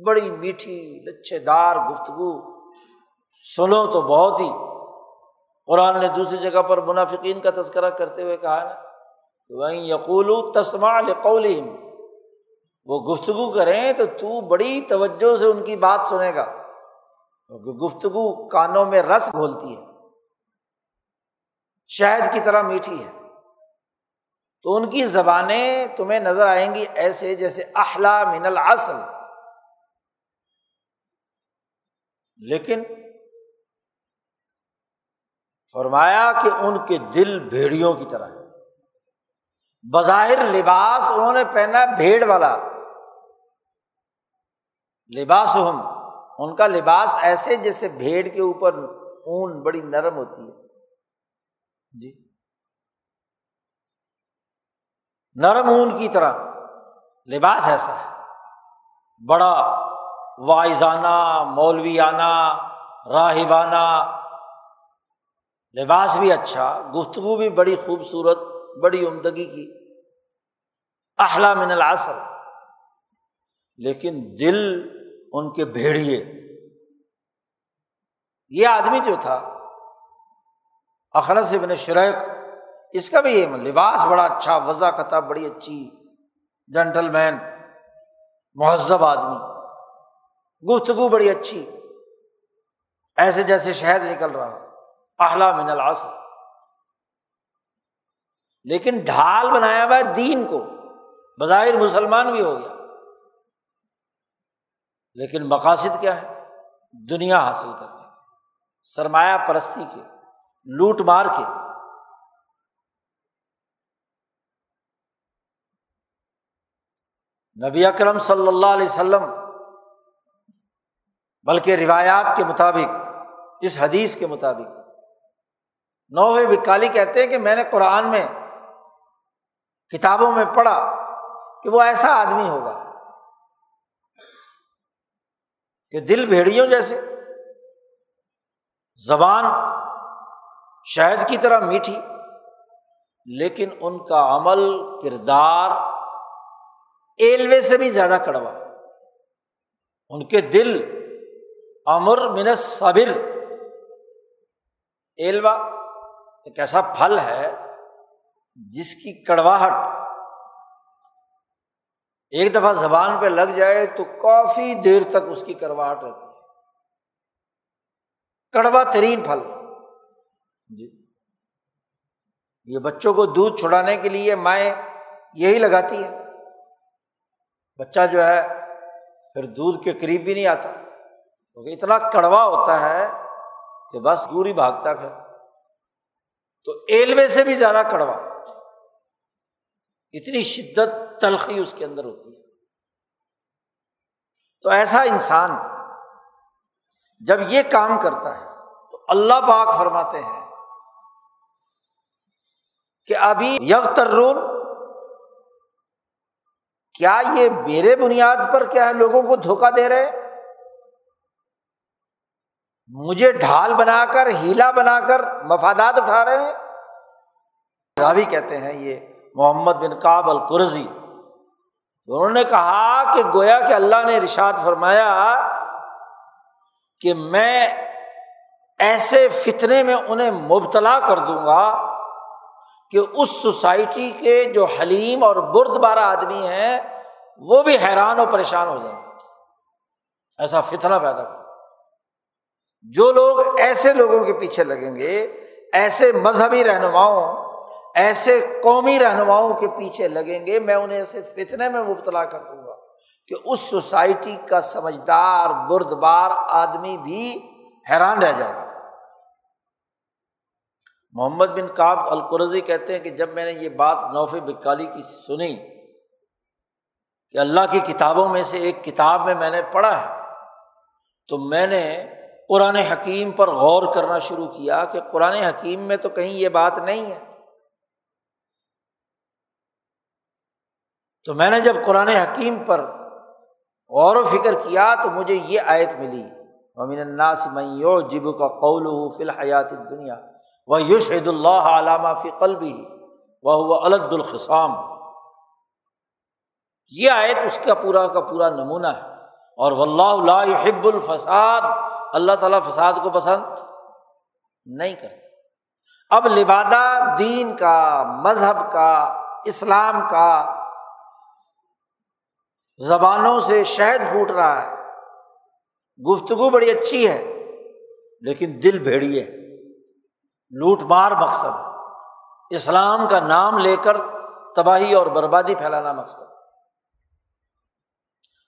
بڑی میٹھی لچھے دار گفتگو۔ سنو تو بہت ہی۔ قرآن نے دوسری جگہ پر منافقین کا تذکرہ کرتے ہوئے کہا نا وہیں یقول تسما لقولہم وہ گفتگو کریں تو تو بڑی توجہ سے ان کی بات سنے گا۔ کیونکہ گفتگو کانوں میں رس گھولتی ہے۔ شہد کی طرح میٹھی ہے۔ تو ان کی زبانیں تمہیں نظر آئیں گی ایسے جیسے احلا من العسل۔ لیکن فرمایا کہ ان کے دل بھیڑیوں کی طرح ہے بظاہر لباس انہوں نے پہنا بھیڑ والا۔ لباس ہم ان کا لباس ایسے جیسے بھیڑ کے اوپر اون بڑی نرم ہوتی ہے۔ جی۔ نرم اون کی طرح، لباس ایسا ہے۔ بڑا، وائزانہ، مولویانہ، راہبانہ۔ لباس بھی اچھا گفتگو بھی بڑی خوبصورت، بڑی عمدگی کی۔ احلا من العصر۔ لیکن دل ان کے بھیڑیے۔ یہ آدمی جو تھا اخرت ابن شریک، اس کا بھی یہ لباس بڑا اچھا وضا قطع بڑی اچھی جینٹل مین مہذب آدمی۔ گفتگو بڑی اچھی، ایسے جیسے شہد نکل رہا، احلا من العصر۔ لیکن ڈھال بنایا ہوا دین کو، بظاہر مسلمان بھی ہو گیا۔ لیکن مقاصد کیا ہے؟ دنیا حاصل کرنے کے سرمایہ پرستی کے، لوٹ مار کے۔ نبی اکرم صلی اللہ علیہ وسلم، بلکہ روایات کے مطابق، اس حدیث کے مطابق۔ نوح بکالی کہتے ہیں کہ میں نے قرآن میں کتابوں میں پڑھا کہ وہ ایسا آدمی ہوگا کہ دل بھیڑیوں جیسے۔ زبان شہد کی طرح میٹھی، لیکن ان کا عمل، کردار ایلوے سے بھی زیادہ کڑوا۔ ان کے دل امر من صبر ایلوا ایک ایسا پھل ہے جس کی کڑواہٹ ایک دفعہ زبان پہ لگ جائے تو کافی دیر تک اس کی کرواہٹ رہتی ہے۔ کڑوا ترین پھل۔ جی۔ یہ بچوں کو دودھ چھڑانے کے لیے مائیں یہی لگاتی ہے بچہ جو ہے، پھر دودھ کے قریب بھی نہیں آتا۔ کیونکہ اتنا کڑوا ہوتا ہے کہ بس دور ہی بھاگتا پھر۔ تو ایلوے سے بھی زیادہ کڑوا۔ اتنی شدت تلخی اس کے اندر ہوتی ہے۔ تو ایسا انسان جب یہ کام کرتا ہے تو اللہ پاک فرماتے ہیں کہ ابھی یگ ترون کیا یہ میرے بنیاد پر کیا ہے لوگوں کو دھوکہ دے رہے؟ مجھے ڈھال بنا کر ہیلا بنا کر مفادات اٹھا رہے ہیں۔ راوی کہتے ہیں یہ محمد بن کاب القرضی انہوں نے کہا کہ گویا کہ اللہ نے رشاد فرمایا کہ میں ایسے فتنے میں انہیں مبتلا کر دوں گا کہ اس سوسائٹی کے جو حلیم اور برد بارہ آدمی ہیں، وہ بھی حیران اور پریشان ہو جائیں گے۔ ایسا فتنا پیدا کر جو لوگ ایسے لوگوں کے پیچھے لگیں گے، ایسے مذہبی رہنماؤں ایسے قومی رہنماؤں کے پیچھے لگیں گے، میں انہیں ایسے فتنے میں مبتلا کر دوں گا کہ اس سوسائٹی کا سمجھدار برد بار آدمی بھی حیران رہ جائے گا۔ محمد بن کاب القرضی کہتے ہیں کہ جب میں نے یہ بات نوف بکالی کی سنی کہ اللہ کی کتابوں میں سے ایک کتاب میں میں نے پڑھا ہے، تو میں نے قرآن حکیم پر غور کرنا شروع کیا کہ قرآن حکیم میں تو کہیں یہ بات نہیں ہے۔ تو میں نے جب قرآن حکیم پر غور و فکر کیا تو مجھے یہ آیت ملی۔ امین الناس میں جب کا قول فی الحیات دنیا وہ اللہ علامہ فی قلبی وہ الد الخسام یہ آیت اس کا پورا کا پورا نمونہ ہے۔ اور اللہ حب الفساد۔ اللہ تعالیٰ فساد کو پسند نہیں کرتے اب لبادہ دین کا، مذہب کا، اسلام کا زبانوں سے شہد پھوٹ رہا ہے۔ گفتگو بڑی اچھی ہے، لیکن دل بھیڑی ہے۔ لوٹ مار مقصد۔ اسلام کا نام لے کر تباہی اور بربادی پھیلانا مقصد۔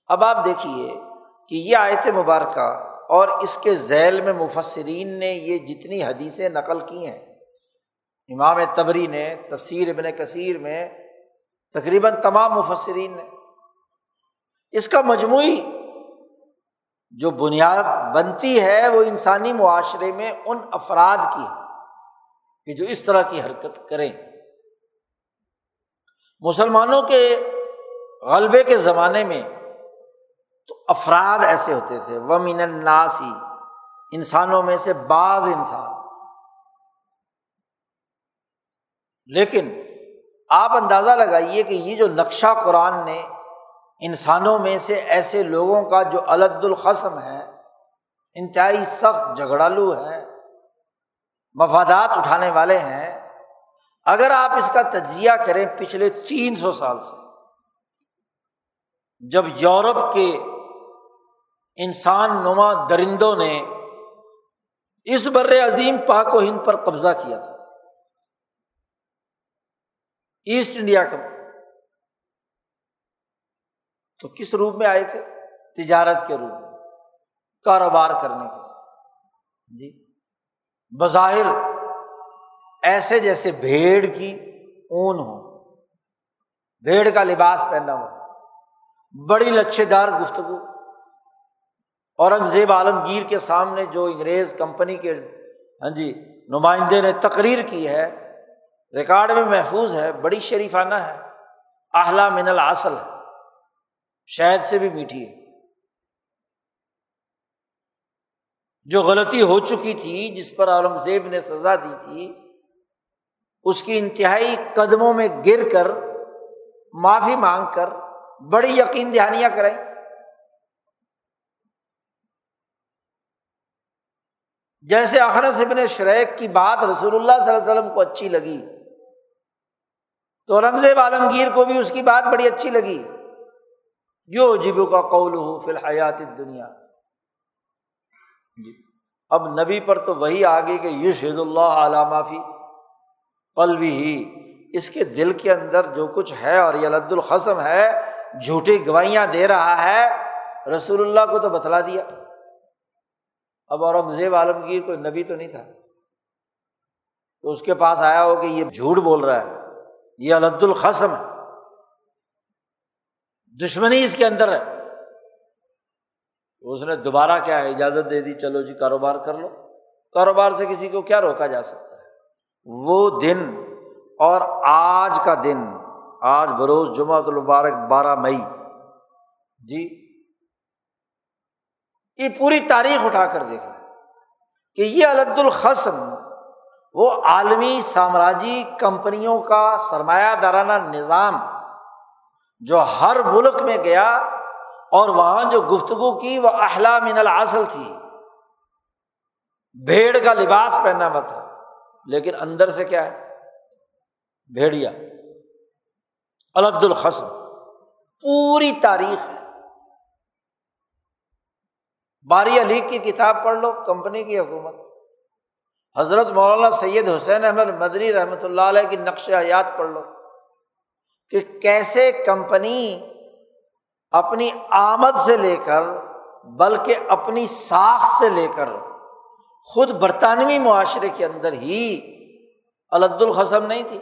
اب آپ دیکھیے کہ یہ آیت مبارکہ اور اس کے ذیل میں مفسرین نے یہ جتنی حدیثیں نقل کی ہیں۔ امام تبری نے، تفسیر ابن کثیر میں تقریباً تمام مفسرین نے اس کا مجموعی جو بنیاد بنتی ہے وہ انسانی معاشرے میں ان افراد کی ہے کہ جو اس طرح کی حرکت کریں۔ مسلمانوں کے غلبے کے زمانے میں تو افراد ایسے ہوتے تھے۔ وہ من الناسی انسانوں میں سے بعض انسان۔ لیکن آپ اندازہ لگائیے کہ یہ جو نقشہ قرآن نے انسانوں میں سے ایسے لوگوں کا جو الد القسم ہے، انتہائی سخت جھگڑالو ہے، مفادات اٹھانے والے ہیں۔ اگر آپ اس کا تجزیہ کریں پچھلے تین سو سال سے، جب یورپ کے انسان نما درندوں نے اس بر عظیم پاک و ہند پر قبضہ کیا تھا، ایسٹ انڈیا کا تو کس روپ میں آئے تھے؟ تجارت کے روپ میں، کاروبار کرنے کے جی۔ بظاہر ایسے جیسے بھیڑ کی اون ہو، بھیڑ کا لباس پہنا ہوا بڑی لچھے دار گفتگو، اورنگزیب عالمگیر کے سامنے جو انگریز کمپنی کے ہاں جی نمائندے نے تقریر کی ہے، ریکارڈ میں محفوظ ہے، بڑی شریفانہ ہے آہلا من الاصل ہے۔ شہد سے بھی میٹھی ہے۔ جو غلطی ہو چکی تھی، جس پر اورنگزیب نے سزا دی تھی، اس کی انتہائی قدموں میں گر کر، معافی مانگ کر، بڑی یقین دہانیاں کریں جیسے اخرس ابن شریک کی بات رسول اللہ صلی اللہ علیہ وسلم کو اچھی لگی، تو اورنگزیب عالمگیر کو بھی اس کی بات بڑی اچھی لگی۔ جو جبو کا قول ہو فی الحیات دنیا جی۔ اب نبی پر تو وہی آگے کہ یو یشد اللہ علامہ فی پل بھی ہی اس کے دل کے اندر جو کچھ ہے اور یہ لد القسم ہے، جھوٹی گوائیاں دے رہا ہے، رسول اللہ کو تو بتلا دیا۔ اب اورنگزیب عالمگیر کوئی نبی تو نہیں تھا۔ تو اس کے پاس آیا ہو کہ یہ جھوٹ بول رہا ہے۔ یہ الد القسم ہے۔ دشمنی اس کے اندر ہے۔ اس نے دوبارہ کیا ہے؟ اجازت دے دی، چلو جی کاروبار کر لو۔ کاروبار سے کسی کو کیا روکا جا سکتا ہے؟ وہ دن اور آج کا دن۔ آج بروز جمعہ المبارک، بارہ مئی۔ جی۔ یہ پوری تاریخ اٹھا کر دیکھ لیں۔ کہ یہ الد القسم وہ عالمی سامراجی کمپنیوں کا سرمایہ دارانہ نظام جو ہر ملک میں گیا اور وہاں جو گفتگو کی وہ اہلا من الاصل تھی۔ بھیڑ کا لباس پہنا ہوا تھا، لیکن اندر سے کیا ہے؟ بھیڑیا۔ الد الخصم۔ پوری تاریخ ہے۔ باری علی کی کتاب پڑھ لو، کمپنی کی حکومت۔ حضرت مولانا سید حسین احمد مدری رحمۃ اللہ علیہ کی نقش حیات پڑھ لو۔ کہ کیسے کمپنی اپنی آمد سے لے کر بلکہ اپنی ساخت سے لے کر خود برطانوی معاشرے کے اندر ہی الد القسم نہیں تھی۔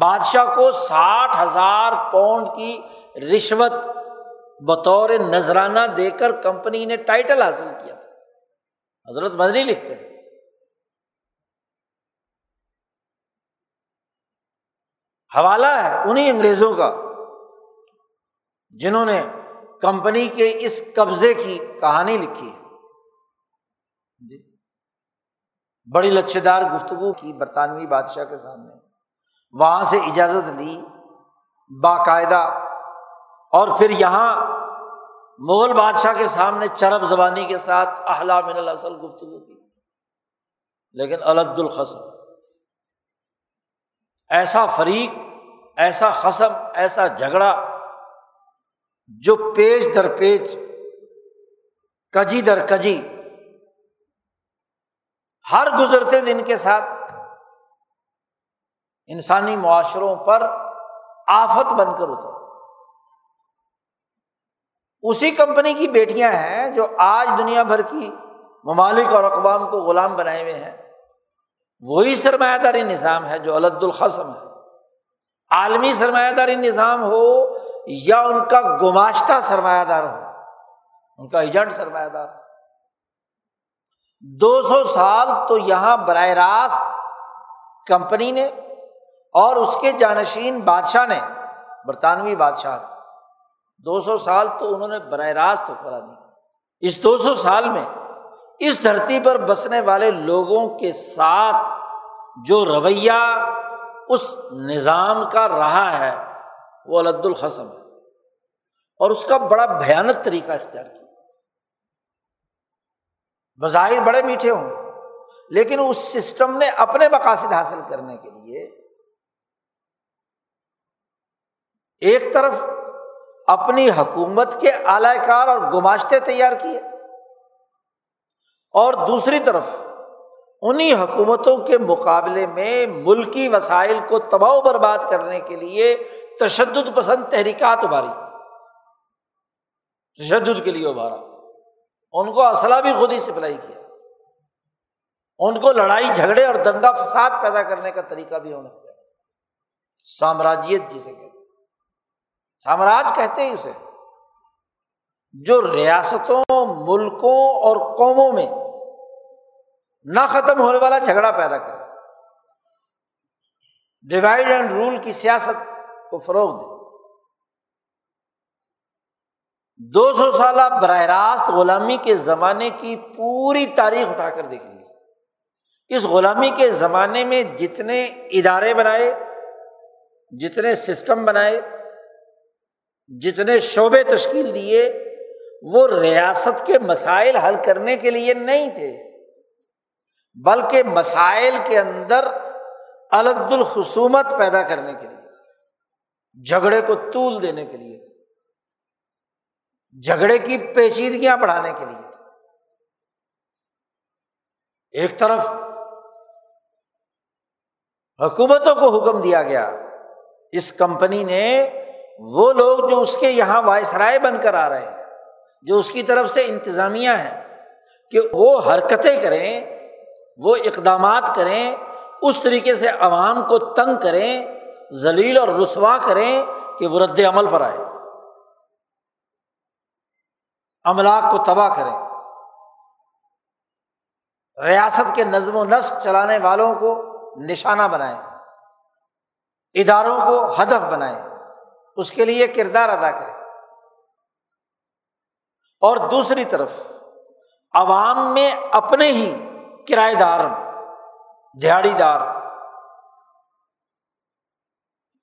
بادشاہ کو ساٹھ ہزار پاؤنڈ کی رشوت بطور نذرانہ دے کر کمپنی نے ٹائٹل حاصل کیا تھا۔ حضرت مدنی لکھتے ہیں۔ حوالہ ہے انہیں انگریزوں کا، جنہوں نے کمپنی کے اس قبضے کی کہانی لکھی ہے۔ جی۔ بڑی لچھےدار گفتگو کی برطانوی بادشاہ کے سامنے۔ وہاں سے اجازت لی باقاعدہ۔ اور پھر یہاں مغل بادشاہ کے سامنے چرب زبانی کے ساتھ احلا من الاصل گفتگو کی۔ لیکن الد الخصم۔ ایسا فریق ایسا خسم ایسا جھگڑا جو پیج در پیج، کجی در کجی، ہر گزرتے دن کے ساتھ انسانی معاشروں پر آفت بن کر اترا اسی کمپنی کی بیٹیاں ہیں جو آج دنیا بھر کی ممالک اور اقوام کو غلام بنائے ہوئے ہیں۔ وہی سرمایہ داری نظام ہے جو علد الخصم ہے۔ عالمی سرمایہ داری نظام ہو یا ان کا گماشتہ سرمایہ دار ہو، ان کا ایجنٹ سرمایہ دار دو سو سال تو یہاں براہ راست کمپنی نے اور اس کے جانشین بادشاہ نے، برطانوی بادشاہ، دو سو سال تو انہوں نے براہ راست حکمرانی اس دو سو سال میں اس دھرتی پر بسنے والے لوگوں کے ساتھ جو رویہ اس نظام کا رہا ہے، وہ علد الحسم ہے۔ اور اس کا بڑا بھیانک طریقہ اختیار کیا۔ بظاہر بڑے میٹھے ہوں گے، لیکن اس سسٹم نے اپنے مقاصد حاصل کرنے کے لیے ایک طرف اپنی حکومت کے اعلی کار اور گماشتے تیار کیے اور دوسری طرف انہیں حکومتوں کے مقابلے میں ملکی وسائل کو تباہ و برباد کرنے کے لیے تشدد پسند تحریکات ابھاری۔ تشدد کے لیے ابھارا۔ ان کو اسلحہ بھی خود ہی سپلائی کیا۔ ان کو لڑائی، جھگڑے اور دنگا فساد پیدا کرنے کا طریقہ بھی ہونا پڑا سامراجیت جسے کہتے سامراج کہتے ہیں اسے۔ جو ریاستوں، ملکوں اور قوموں میں نہ ختم ہونے والا جھگڑا پیدا کرے۔ ڈیوائڈ اینڈ رول کی سیاست کو فروغ دے۔ دو سو سالہ براہ راست غلامی کے زمانے کی پوری تاریخ اٹھا کر دیکھ لیجیے اس غلامی کے زمانے میں جتنے ادارے بنائے، جتنے سسٹم بنائے، جتنے شعبے تشکیل دیے، وہ ریاست کے مسائل حل کرنے کے لیے نہیں تھے۔ بلکہ مسائل کے اندر الگ الخصومت پیدا کرنے کے لیے، جھگڑے کو طول دینے کے لیے، جھگڑے کی پیچیدگیاں بڑھانے کے لیے۔ ایک طرف حکومتوں کو حکم دیا گیا۔ اس کمپنی نے وہ لوگ جو اس کے یہاں وائسرائے بن کر آ رہے ہیں، جو اس کی طرف سے انتظامیہ ہیں، کہ وہ حرکتیں کریں وہ اقدامات کریں، اس طریقے سے عوام کو تنگ کریں، ذلیل اور رسوا کریں کہ وہ رد عمل پر آئے۔ املاک کو تباہ کریں۔ ریاست کے نظم و نسق چلانے والوں کو نشانہ بنائیں۔ اداروں کو ہدف بنائیں۔ اس کے لیے کردار ادا کرے اور دوسری طرف، عوام میں اپنے ہی کرایہ دار دہاڑی دار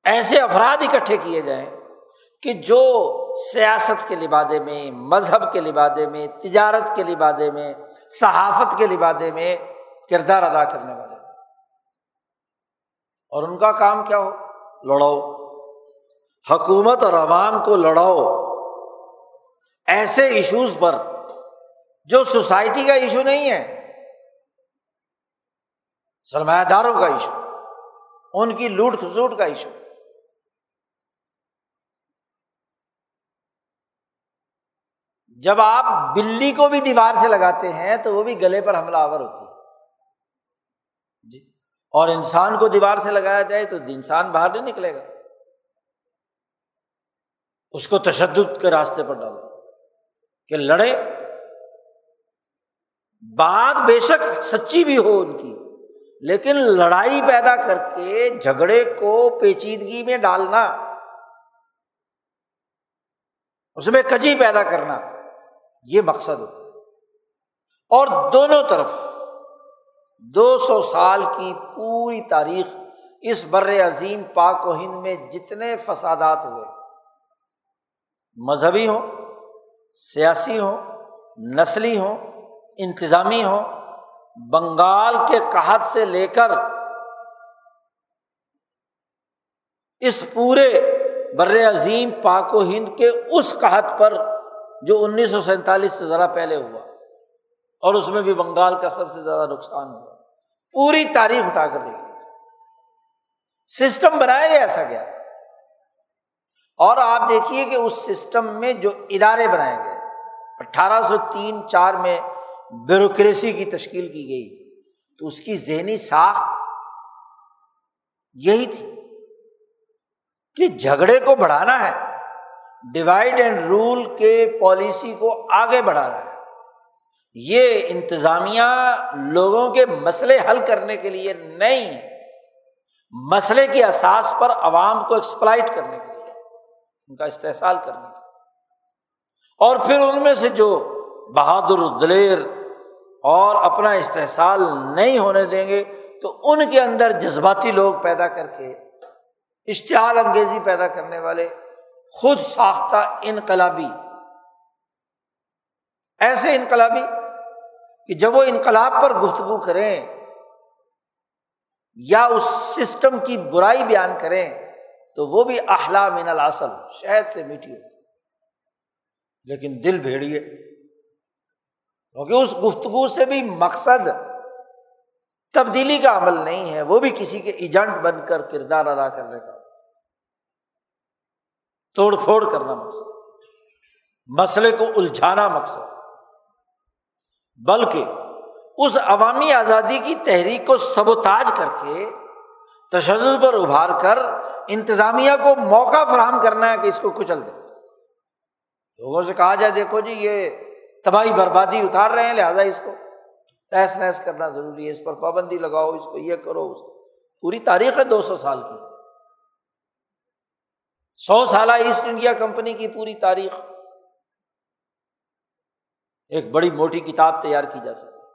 ایسے افراد اکٹھے کیے جائیں کہ جو سیاست کے لبادے میں، مذہب کے لبادے میں، تجارت کے لبادے میں، صحافت کے لبادے میں کردار ادا کرنے والے۔ اور ان کا کام کیا ہو؟ لڑو حکومت اور عوام کو لڑاؤ۔ ایسے ایشوز پر جو سوسائٹی کا ایشو نہیں ہے۔ سرمایہ داروں کا ایشو، ان کی لوٹ کھسوٹ کا ایشو۔ جب آپ بلی کو بھی دیوار سے لگاتے ہیں تو وہ بھی گلے پر حملہ آور ہوتی ہے۔ جی اور انسان کو دیوار سے لگایا جائے تو انسان باہر نہیں نکلے گا۔ اس کو تشدد کے راستے پر ڈال دیا۔ کہ لڑے، بات بے شک سچی بھی ہو ان کی۔ لیکن لڑائی پیدا کر کے جھگڑے کو پیچیدگی میں ڈالنا، اس میں کجی پیدا کرنا، یہ مقصد ہوتا ہے۔ اور دونوں طرف دو سو سال کی پوری تاریخ اس بر عظیم پاک و ہند میں جتنے فسادات ہوئے، مذہبی ہوں، سیاسی ہوں، نسلی ہوں، انتظامی ہوں بنگال کے قحط سے لے کر اس پورے بر عظیم پاک و ہند کے اس قحط پر جو انیس سو سینتالیس سے ذرا پہلے ہوا اور اس میں بھی بنگال کا سب سے زیادہ نقصان ہوا۔ پوری تاریخ اٹھا کر دیکھ سسٹم بنایا گیا ایسا گیا۔ اور آپ دیکھیے کہ اس سسٹم میں جو ادارے بنائے گئے، اٹھارہ سو تین چار میں بیوروکریسی کی تشکیل کی گئی تو اس کی ذہنی ساخت یہی تھی کہ جھگڑے کو بڑھانا ہے ڈیوائڈ اینڈ رول کے پالیسی کو آگے بڑھانا ہے۔ یہ انتظامیہ لوگوں کے مسئلے حل کرنے کے لیے نہیں ہے مسئلے کی اساس پر عوام کو ایکسپلائٹ کرنے کے لیے، ان کا استحصال کرنے کے لیے۔ اور پھر ان میں سے جو بہادر دلیر اور اپنا استحصال نہیں ہونے دیں گے تو ان کے اندر جذباتی لوگ پیدا کر کے، اشتعال انگیزی پیدا کرنے والے، خود ساختہ انقلابی، ایسے انقلابی کہ جب وہ انقلاب پر گفتگو کریں یا اس سسٹم کی برائی بیان کریں تو وہ بھی احلا من الاصل شہد سے میٹھی ہوتی لیکن دل بھیڑیے۔ کیونکہ اس گفتگو سے بھی مقصد تبدیلی کا عمل نہیں ہے، وہ بھی کسی کے ایجنٹ بن کر کردار ادا کرنے کا۔ توڑ پھوڑ کرنا مقصد۔ مسئلے کو الجھانا مقصد۔ بلکہ اس عوامی آزادی کی تحریک کو سبوتاج کر کے تشدد پر ابھار کر انتظامیہ کو موقع فراہم کرنا ہے کہ اس کو کچل دے۔ لوگوں سے کہا جائے، دیکھو جی یہ تباہی بربادی اتار رہے ہیں، لہٰذا اس کو تحس نحس کرنا ضروری ہے۔ اس پر پابندی لگاؤ، اس کو یہ کرو، اس کو۔ پوری تاریخ ہے دو سو سال کی۔ سو سالہ ایسٹ انڈیا کمپنی کی پوری تاریخ۔ ایک بڑی موٹی کتاب تیار کی جا سکتی۔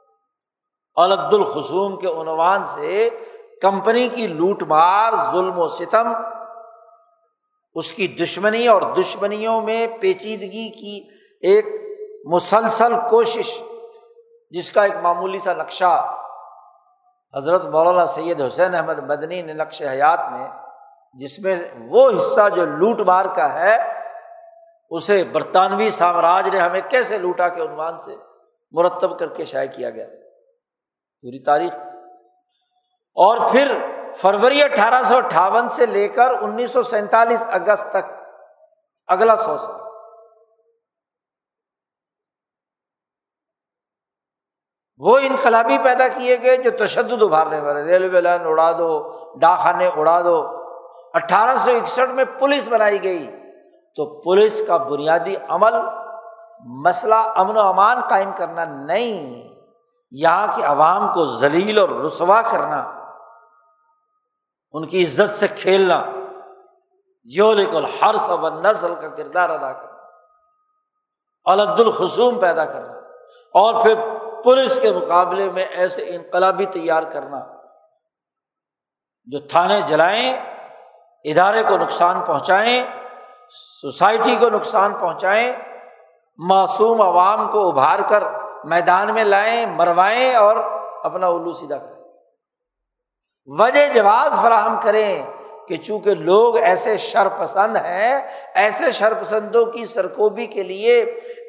الد الخصوم کے عنوان سے کمپنی کی لوٹ مار، ظلم و ستم، اس کی دشمنی اور دشمنیوں میں پیچیدگی کی ایک مسلسل کوشش، جس کا ایک معمولی سا نقشہ حضرت مولانا سید حسین احمد مدنی نے نقش حیات میں، جس میں وہ حصہ جو لوٹ مار کا ہے، اسے برطانوی سامراج نے ہمیں کیسے لوٹا کے عنوان سے مرتب کر کے شائع کیا گیا پوری تاریخ۔ اور پھر فروری اٹھارہ سو اٹھاون سے لے کر انیس سو سینتالیس اگست تک، اگلا سو سال۔ وہ انقلابی پیدا کیے گئے جو تشدد ابھارنے والے، ریلوے لائن اڑا دو، ڈاکخانے اڑا دو۔ اٹھارہ سو اکسٹھ میں پولیس بنائی گئی۔ تو پولیس کا بنیادی عمل مسئلہ امن و امان قائم کرنا نہیں، یہاں کی عوام کو ذلیل اور رسوا کرنا، ان کی عزت سے کھیلنا، یولک الحر سب نسل کا کردار ادا کرنا الد الخصوم پیدا کرنا۔ اور پھر پولیس کے مقابلے میں ایسے انقلابی تیار کرنا، جو تھانے جلائیں، ادارے کو نقصان پہنچائیں، سوسائٹی کو نقصان پہنچائیں، معصوم عوام کو ابھار کر میدان میں لائیں، مروائیں اور اپنا الو سیدھا کریں۔ وجہ جواز فراہم کریں کہ چونکہ لوگ ایسے شر پسند ہیں، ایسے شر پسندوں کی سرکوبی کے لیے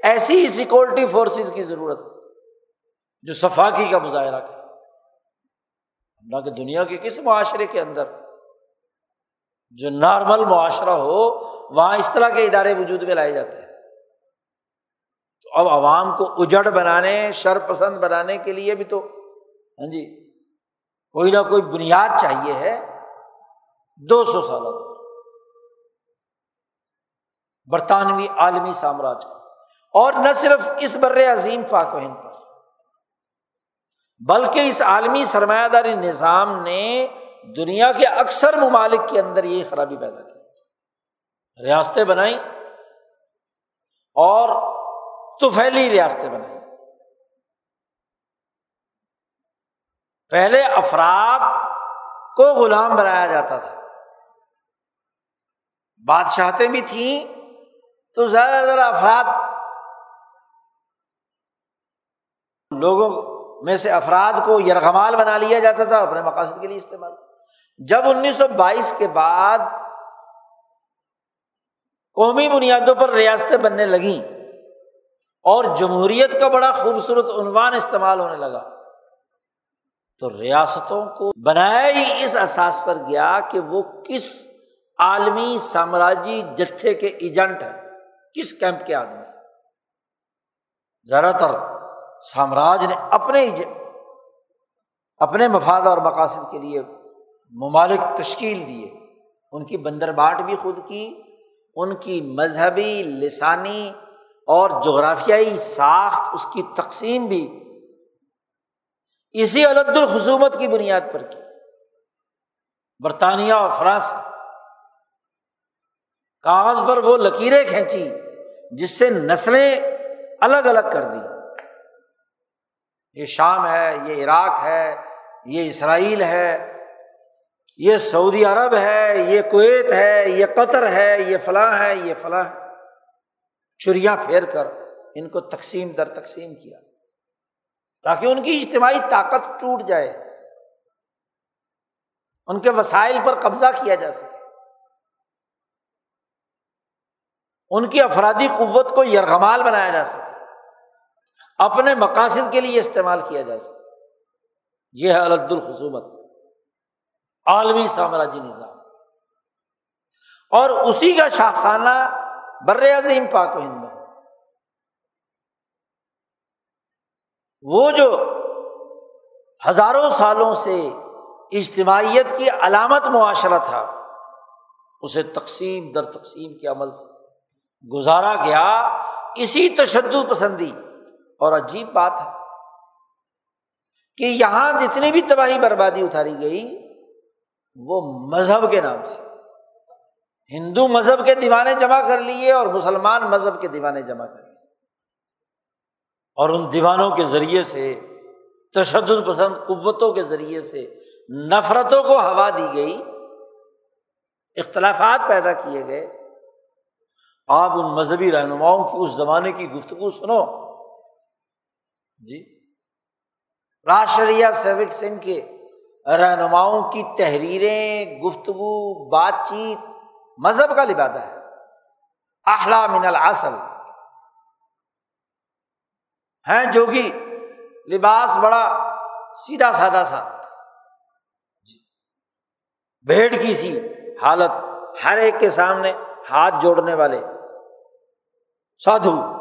ایسی سیکورٹی فورسز کی ضرورت ہے۔ جو صفاقی کا مظاہرہ کرے۔ اللہ کہ دنیا کے کس معاشرے کے اندر۔ جو نارمل معاشرہ ہو، وہاں اس طرح کے ادارے وجود میں لائے جاتے ہیں۔ تو اب عوام کو اجڑ بنانے شر پسند بنانے کے لیے بھی تو ہاں جی کوئی نہ کوئی بنیاد چاہیے ہے۔ دو سو سالوں برطانوی عالمی سامراج۔ کا اور نہ صرف اس بر عظیم پاک و ہند پر۔ بلکہ اس عالمی سرمایہ داری نظام نے دنیا کے اکثر ممالک کے اندر یہی خرابی پیدا کی۔ ریاستیں بنائی اور توفیلی ریاستیں بنائی پہلے افراد کو غلام بنایا جاتا تھا۔ بادشاہتیں بھی تھیں تو زیادہ زیادہ افراد لوگوں میں سے افراد کو یرغمال بنا لیا جاتا تھا اپنے مقاصد کے لیے استعمال جب انیس سو بائیس کے بعد قومی بنیادوں پر ریاستیں بننے لگیں اور جمہوریت کا بڑا خوبصورت عنوان استعمال ہونے لگا، تو ریاستوں کو بنایا ہی اس احساس پر گیا کہ وہ کس عالمی سامراجی جتھے کے ایجنٹ ہیں، کس کیمپ کے آدمی زیادہ تر سامراج نے اپنے اپنے مفاد اور مقاصد کے لیے ممالک تشکیل دیے۔ ان کی بندر باٹ بھی خود کی، ان کی مذہبی، لسانی اور جغرافیائی ساخت اس کی تقسیم بھی۔ اسی علد الخصومت کی بنیاد پر کی۔ برطانیہ اور فرانس نے۔ کاغذ پر وہ لکیریں کھینچی جس سے نسلیں الگ الگ کر دی یہ شام ہے، یہ عراق ہے، یہ اسرائیل ہے، یہ سعودی عرب ہے، یہ کویت ہے، یہ قطر ہے، یہ فلاں ہے، یہ فلاں۔ ہے چڑیا پھیر کر ان کو تقسیم در تقسیم کیا، تاکہ ان کی اجتماعی طاقت ٹوٹ جائے، ان کے وسائل پر قبضہ کیا جا سکے۔ ان کی افرادی قوت کو یرغمال بنایا جا سکے۔ اپنے مقاصد کے لیے استعمال کیا جا سکے یہ ہے الد الخصومت، عالمی سامراجی نظام۔ اور اسی کا شاخسانہ بر عظیم پاک و ہند میں۔ وہ جو ہزاروں سالوں سے اجتماعیت کی علامت معاشرہ تھا، اسے تقسیم در تقسیم کے عمل سے گزارا گیا، اسی تشدد پسندی اور عجیب بات ہے کہ یہاں جتنی بھی تباہی بربادی اتاری گئی، وہ مذہب کے نام سے۔ ہندو مذہب کے دیوانے جمع کر لیے اور مسلمان مذہب کے دیوانے جمع کر لیے۔ اور ان دیوانوں کے ذریعے سے، تشدد پسند قوتوں کے ذریعے سے نفرتوں کو ہوا دی گئی، اختلافات پیدا کیے گئے۔ آپ ان مذہبی رہنماؤں کی اس زمانے کی گفتگو سنو۔ جی۔ راشٹریہ سیوک سنگھ کے رہنماؤں کی تحریریں، گفتگو، بات چیت، مذہب کا لبادہ ہے۔ اخلا من الاصل ہیں جوگی، لباس بڑا سیدھا سادہ سا۔ جی۔ بھیڑ کی سی حالت ہر ایک کے سامنے ہاتھ جوڑنے والے۔ سادھو۔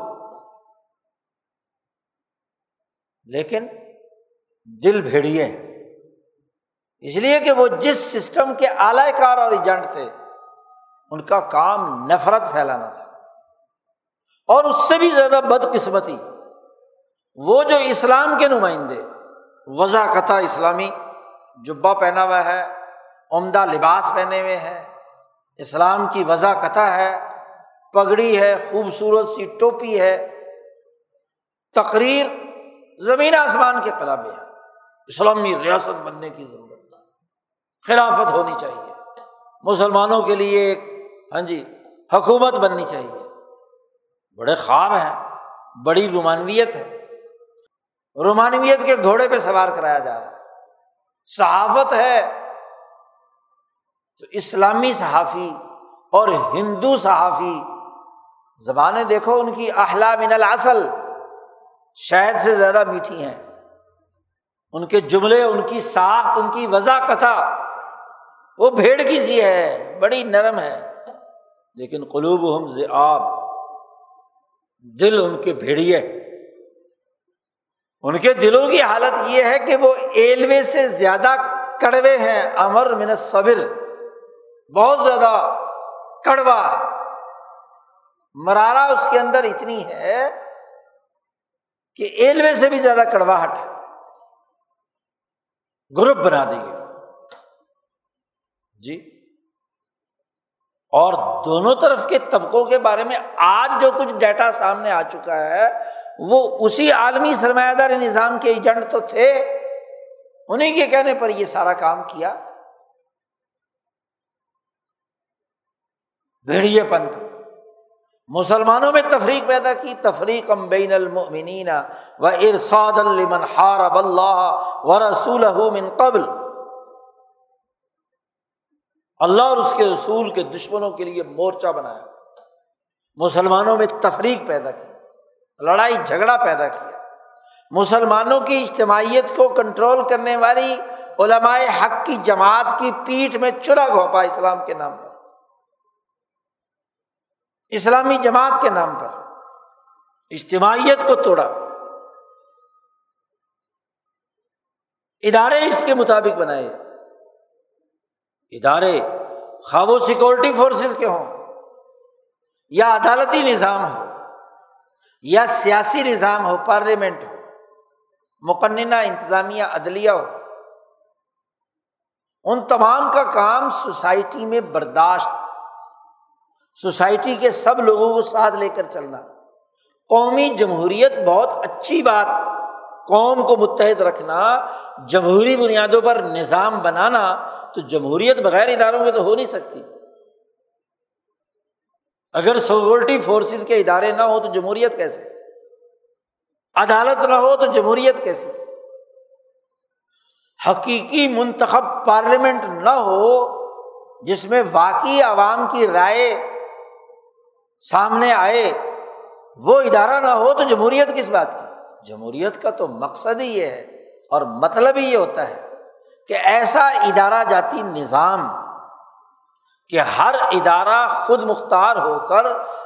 لیکن دل بھیڑیے۔ اس لیے کہ وہ جس سسٹم کے اعلی کار اور ایجنٹ تھے، ان کا کام نفرت پھیلانا تھا۔ اور اس سے بھی زیادہ بد قسمتی وہ جو اسلام کے نمائندے وضا قطع اسلامی جبا پہنا ہوا ہے، عمدہ لباس پہنے ہوئے ہیں، اسلام کی وضا قطع ہے، پگڑی ہے، خوبصورت سی ٹوپی ہے، تقریر زمین آسمان کے قلابے ہے اسلامی ریاست بننے کی ضرورت خلافت ہونی چاہیے۔ مسلمانوں کے لیے ایک ہاں جی حکومت بننی چاہیے۔ بڑے خواب ہیں، بڑی رومانویت ہے۔ رومانویت کے گھوڑے پہ سوار کرایا جا رہا ہے۔ صحافت ہے۔ تو اسلامی صحافی اور ہندو صحافی، زبانیں دیکھو ان کی، احلا من الاصل شہد سے زیادہ میٹھی ہیں۔ ان کے جملے، ان کی ساخت، ان کی وضا کتھا، وہ بھیڑ کی سی ہے، بڑی نرم ہے۔ لیکن قلوب ہم آب دل ان کے بھیڑیے ان کے دلوں کی حالت یہ ہے کہ وہ ایلوے سے زیادہ کڑوے ہیں، امر من صبر بہت زیادہ کڑوا مرارا اس کے اندر اتنی ہے کہ ایلوے سے بھی زیادہ کڑواہٹ ہے۔ گروپ بنا دے گا جی۔ اور دونوں طرف کے طبقوں کے بارے میں آج جو کچھ ڈیٹا سامنے آ چکا ہے، وہ اسی عالمی سرمایہ دار نظام کے ایجنٹ تو تھے۔ انہیں کے کہنے پر یہ سارا کام کیا۔ بھیڑیے پن کو مسلمانوں میں تفریق پیدا کی تفریق ام بین المؤمنین و ارساد لمن حارب اللہ و رسول من قبل۔ اللہ اور اس کے رسول کے دشمنوں کے لیے مورچہ بنایا۔ مسلمانوں میں تفریق پیدا کی، لڑائی جھگڑا پیدا کیا۔ مسلمانوں کی اجتماعیت کو کنٹرول کرنے والی علماء حق کی جماعت کی پیٹھ میں چرا گھونپا اسلام کے نام پر۔ اسلامی جماعت کے نام پر، اجتماعیت کو توڑا۔ ادارے اس کے مطابق بنائے۔ ادارے خواب و سیکورٹی فورسز کے ہوں، یا عدالتی نظام ہو، یا سیاسی نظام ہو پارلیمنٹ ہو، مقننہ، انتظامیہ، عدلیہ ہو۔ ان تمام کا کام سوسائٹی میں برداشت سوسائٹی کے سب لوگوں کو ساتھ لے کر چلنا۔ قومی جمہوریت بہت اچھی بات۔ قوم کو متحد رکھنا، جمہوری بنیادوں پر نظام بنانا تو جمہوریت بغیر اداروں کے تو ہو نہیں سکتی۔ اگر سیکورٹی فورسز کے ادارے نہ ہو تو جمہوریت کیسے؟ عدالت نہ ہو تو جمہوریت کیسے؟ حقیقی منتخب پارلیمنٹ نہ ہو جس میں واقعی عوام کی رائے سامنے آئے، وہ ادارہ نہ ہو تو جمہوریت کس بات کی؟ جمہوریت کا تو مقصد ہی یہ ہے اور مطلب ہی یہ ہوتا ہے کہ ایسا ادارہ جاتی نظام کہ ہر ادارہ خود مختار ہو کر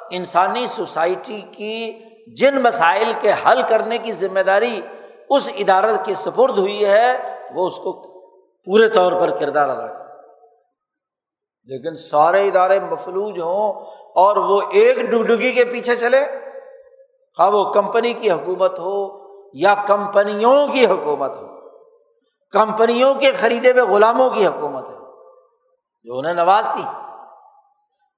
انسانی سوسائٹی کی جن مسائل کے حل کرنے کی ذمہ داری اس ادارت کی سپرد ہوئی ہے، وہ اس کو پورے طور پر کردار ادا کرے لیکن سارے ادارے مفلوج ہوں اور وہ ایک ڈگڈگی کے پیچھے چلے، خواہ وہ کمپنی کی حکومت ہو یا کمپنیوں کی حکومت ہو۔ کمپنیوں کے خریدے ہوئے غلاموں کی حکومت ہے۔ جو انہیں نوازتی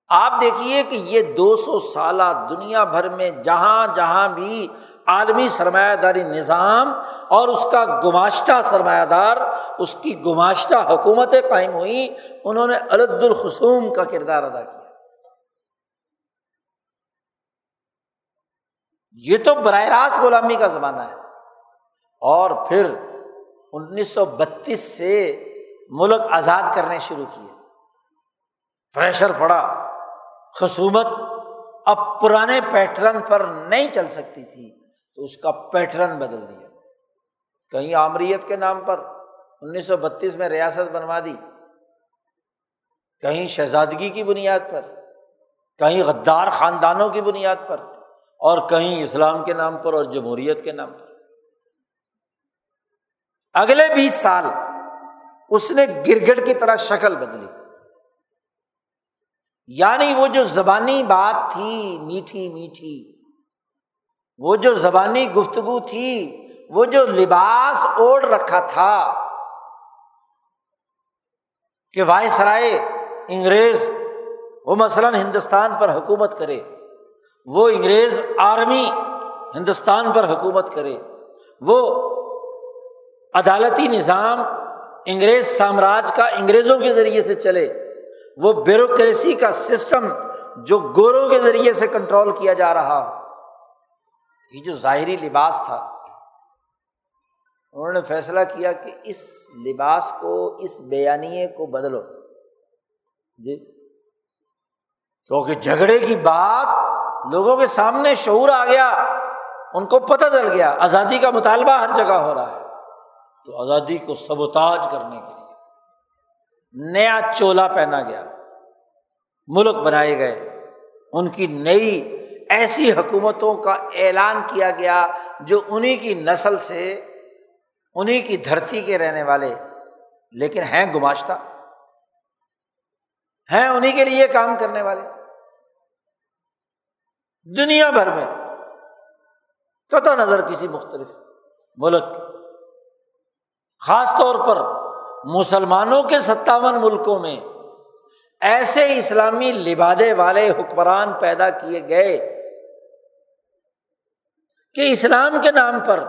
آپ دیکھیے کہ یہ دو سو سالہ دنیا بھر میں جہاں جہاں بھی عالمی سرمایہ داری نظام اور اس کا گماشتہ سرمایہ دار اس کی گماشتہ حکومتیں قائم ہوئیں، انہوں نے الد الخصوم کا کردار ادا کیا۔ یہ تو براہ راست غلامی کا زمانہ ہے۔ اور پھر انیس سو بتیس سے ملک آزاد کرنے شروع کیے۔ پریشر پڑا۔ خصومت اب پرانے پیٹرن پر نہیں چل سکتی تھی۔ تو اس کا پیٹرن بدل دیا۔ کہیں آمریت کے نام پر انیس سو بتیس میں ریاست بنوا دی۔ کہیں شہزادگی کی بنیاد پر، کہیں غدار خاندانوں کی بنیاد پر اور کہیں اسلام کے نام پر اور جمہوریت کے نام پر۔ اگلے بیس سال اس نے گرگٹ کی طرح شکل بدلی۔ یعنی وہ جو زبانی بات تھی، میٹھی میٹھی وہ جو زبانی گفتگو تھی، وہ جو لباس اوڑھ رکھا تھا کہ وائس سرائے انگریز، وہ مثلاً ہندوستان پر حکومت کرے، وہ انگریز آرمی ہندوستان پر حکومت کرے، وہ عدالتی نظام انگریز سامراج کا انگریزوں کے ذریعے سے چلے، وہ بیوروکریسی کا سسٹم جو گوروں کے ذریعے سے کنٹرول کیا جا رہا۔ یہ جو ظاہری لباس تھا، انہوں نے فیصلہ کیا کہ اس لباس کو، اس بیانیے کو بدلو۔ جی۔ کیونکہ جھگڑے کی بات لوگوں کے سامنے شعور آ گیا، ان کو پتہ چل گیا، آزادی کا مطالبہ ہر جگہ ہو رہا ہے۔ تو آزادی کو سبوتاج کرنے کے لیے نیا چولا پہنا گیا، ملک بنائے گئے، ان کی نئی ایسی حکومتوں کا اعلان کیا گیا جو انہیں کی نسل سے انہیں کی دھرتی کے رہنے والے، لیکن ہیں گماشتہ، ہیں انہیں کے لیے کام کرنے والے۔ دنیا بھر میں قطع نظر کسی مختلف ملک، خاص طور پر مسلمانوں کے ستاون ملکوں میں ایسے اسلامی لبادے والے حکمران پیدا کیے گئے کہ اسلام کے نام پر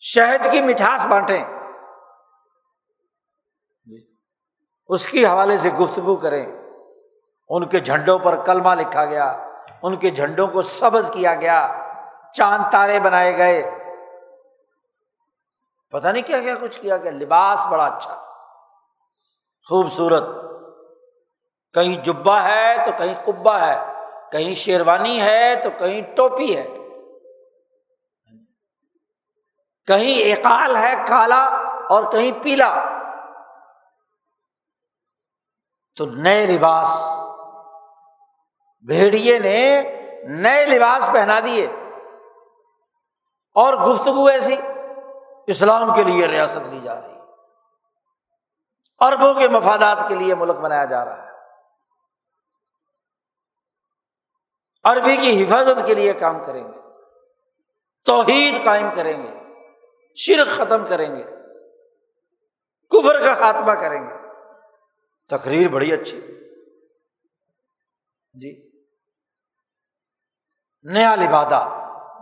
شہد کی مٹھاس بانٹیں۔ اس کی حوالے سے گفتگو کریں۔ ان کے جھنڈوں پر کلمہ لکھا گیا۔ ان کے جھنڈوں کو سبز کیا گیا۔ چاند تارے بنائے گئے۔ پتہ نہیں کیا کیا کچھ کیا گیا۔ لباس بڑا اچھا۔ خوبصورت۔ کہیں جبا ہے تو کہیں کبا ہے۔ کہیں شیروانی ہے تو کہیں ٹوپی ہے۔ کہیں ایکال ہے کالا اور کہیں پیلا۔ تو نئے لباس، بھیڑیے نے نئے لباس پہنا دیے۔ اور گفتگو ایسی، اسلام کے لیے ریاست لی جا رہی۔ ہے اربوں کے مفادات کے لیے ملک بنایا جا رہا ہے۔ عربی کی حفاظت کے لیے کام کریں گے۔ توحید قائم کریں گے۔ شرک ختم کریں گے۔ کفر کا خاتمہ کریں گے۔ تقریر بڑی اچھی۔ جی۔ نیا لبادہ،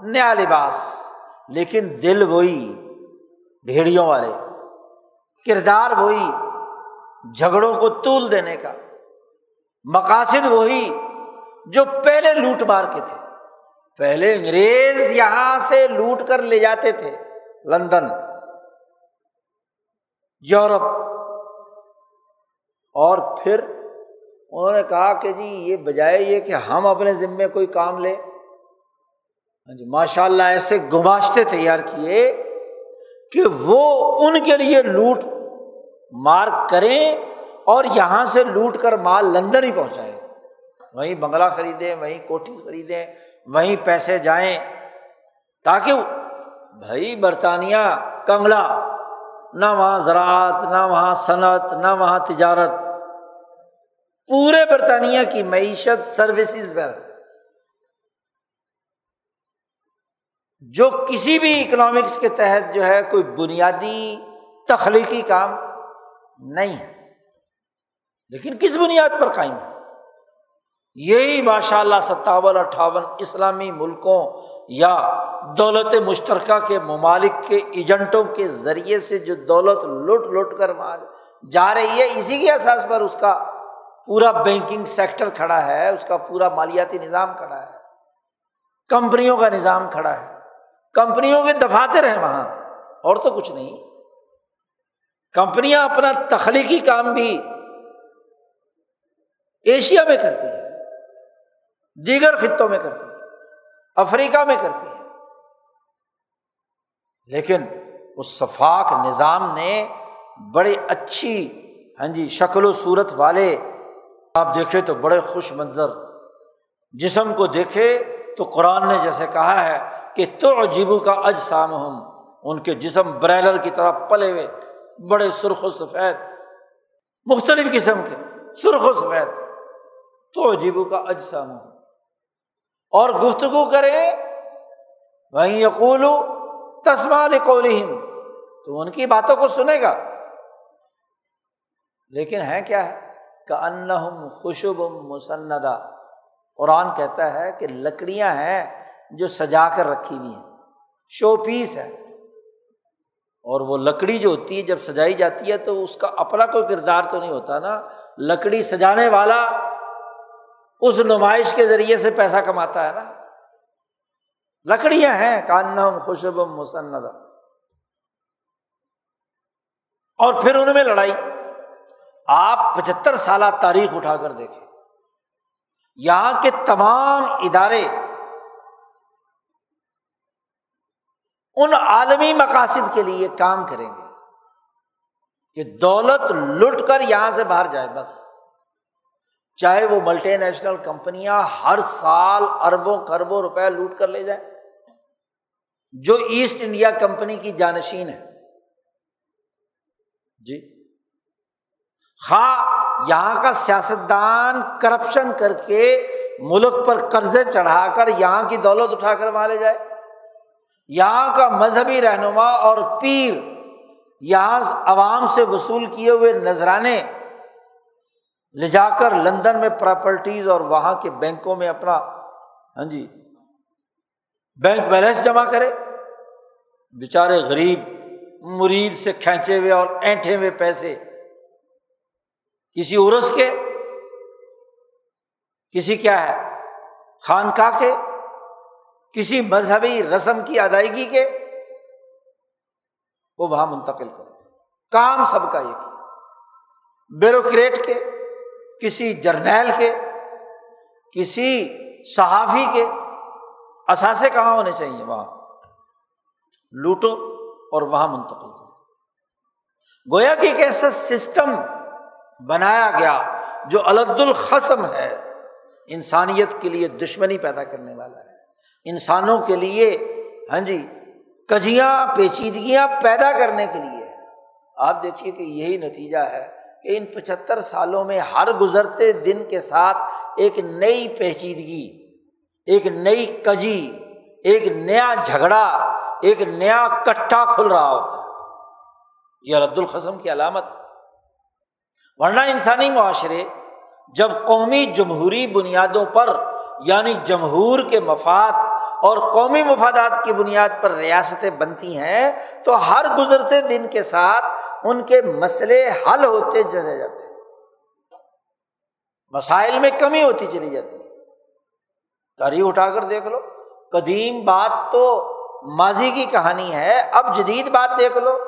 نیا لباس، لیکن دل وہی، بھیڑیوں والے۔ کردار وہی، جھگڑوں کو تول دینے کا۔ مقاصد وہی، جو پہلے لوٹ مار کے تھے۔ پہلے انگریز یہاں سے لوٹ کر لے جاتے تھے۔ لندن یورپ اور پھر انہوں نے کہا کہ جی یہ بجائے یہ کہ ہم اپنے ذمے کوئی کام لے ہاں جی ماشاء اللہ ایسے گماشتے تیار کیے کہ وہ ان کے لیے لوٹ مار کریں اور یہاں سے لوٹ کر مال لندن ہی پہنچائے وہیں بنگلہ خریدیں، وہیں کوٹھی خریدیں، وہیں پیسے جائیں تاکہ بھائی برطانیہ، کنگلا، نہ وہاں زراعت، نہ وہاں صنعت، نہ وہاں تجارت، پورے برطانیہ کی معیشت سروسز پر۔ جو کسی بھی اکنامکس کے تحت جو ہے کوئی بنیادی تخلیقی کام نہیں ہے۔ لیکن کس بنیاد پر قائم ہے؟ یہی ماشاء اللہ ستاون اٹھاون اسلامی ملکوں یا دولت مشترکہ کے ممالک کے ایجنٹوں کے ذریعے سے جو دولت لٹ لٹ کر وہاں جا رہی ہے، اسی کے احساس پر اس کا پورا بینکنگ سیکٹر کھڑا ہے، اس کا پورا مالیاتی نظام کھڑا ہے۔ کمپنیوں کا نظام کھڑا ہے۔ کمپنیوں کے دفاتر ہیں وہاں، اور تو کچھ نہیں۔ کمپنیاں اپنا تخلیقی کام بھی ایشیا میں کرتی ہیں۔ دیگر خطوں میں کرتی ہے افریقہ میں کرتی ہے لیکن اس شفاق نظام نے بڑے اچھی ہاں جی شکل و صورت والے، آپ دیکھے تو بڑے خوش منظر۔ جسم کو دیکھے تو قرآن نے جیسے کہا ہے کہ تو عجیبو کا اج سام ہم ان کے جسم بریلر کی طرح پلے ہوئے، بڑے سرخ و سفید۔ مختلف قسم کے سرخ و سفید۔ تو عجیبو کا اج سام ہم اور گفتگو کرے وہیں یقول تسما قولہم تو ان کی باتوں کو سنے گا۔ لیکن ہے کیا ہے؟ کہ ان خوشب مسندا قرآن کہتا ہے کہ لکڑیاں ہیں جو سجا کر رکھی ہوئی ہیں۔ شو پیس ہے۔ اور وہ لکڑی جو ہوتی ہے، جب سجائی جاتی ہے تو اس کا اپنا کوئی کردار تو نہیں ہوتا نا۔ لکڑی سجانے والا اس نمائش کے ذریعے سے پیسہ کماتا ہے نا۔ لکڑیاں ہیں کان خوشب مسند اور پھر ان میں لڑائی۔ آپ پچہتر سالہ تاریخ اٹھا کر دیکھیں۔ یہاں کے تمام ادارے ان عالمی مقاصد کے لیے کام کریں گے کہ دولت لٹ کر یہاں سے باہر جائے بس۔ چاہے وہ ملٹی نیشنل کمپنیاں ہر سال اربوں خربوں روپے لوٹ کر لے جائیں۔ جو ایسٹ انڈیا کمپنی کی جانشین ہے۔ جی۔ ہاں یہاں کا سیاستدان کرپشن کر کے ملک پر قرضے چڑھا کر یہاں کی دولت اٹھا کر وہاں لے جائے۔ یہاں کا مذہبی رہنما اور پیر یہاں عوام سے وصول کیے ہوئے نذرانے لے جا کر لندن میں پراپرٹیز اور وہاں کے بینکوں میں اپنا ہاں جی بینک بیلنس جمع کرے۔ بیچارے غریب، مرید سے کھینچے ہوئے اور اینٹے ہوئے پیسے۔ کسی عرس کے، کسی کیا ہے، خانقاہ کے، کسی مذہبی رسم کی ادائیگی کے، وہ وہاں منتقل کرے۔ کام سب کا یہ بیوروکریٹ کے کسی جرنیل کے، کسی صحافی کے اثاثے کہاں ہونے چاہیے؟ وہاں۔ لوٹو اور وہاں منتقل کر گویا کہ ایک ایسا سسٹم بنایا گیا جو الد الخصم ہے۔ انسانیت کے لیے دشمنی پیدا کرنے والا ہے۔ انسانوں کے لیے ہاں جی کجیاں، پیچیدگیاں پیدا کرنے کے لیے۔ آپ دیکھیے کہ یہی نتیجہ ہے۔ کہ ان پچہتر سالوں میں ہر گزرتے دن کے ساتھ ایک نئی پیچیدگی، ایک نئی کجی، ایک نیا جھگڑا، ایک نیا کٹھا کھل رہا ہوتا ہے۔ یہ رد القسم کی علامت ورنہ انسانی معاشرے جب قومی جمہوری بنیادوں پر یعنی جمہور کے مفاد اور قومی مفادات کی بنیاد پر ریاستیں بنتی ہیں، تو ہر گزرتے دن کے ساتھ ان کے مسئلے حل ہوتے چلے جاتے ہیں۔ مسائل میں کمی ہوتی چلی جاتی ہے۔ تاریخ اٹھا کر دیکھ لو۔ قدیم بات تو ماضی کی کہانی ہے۔ اب جدید بات دیکھ لو۔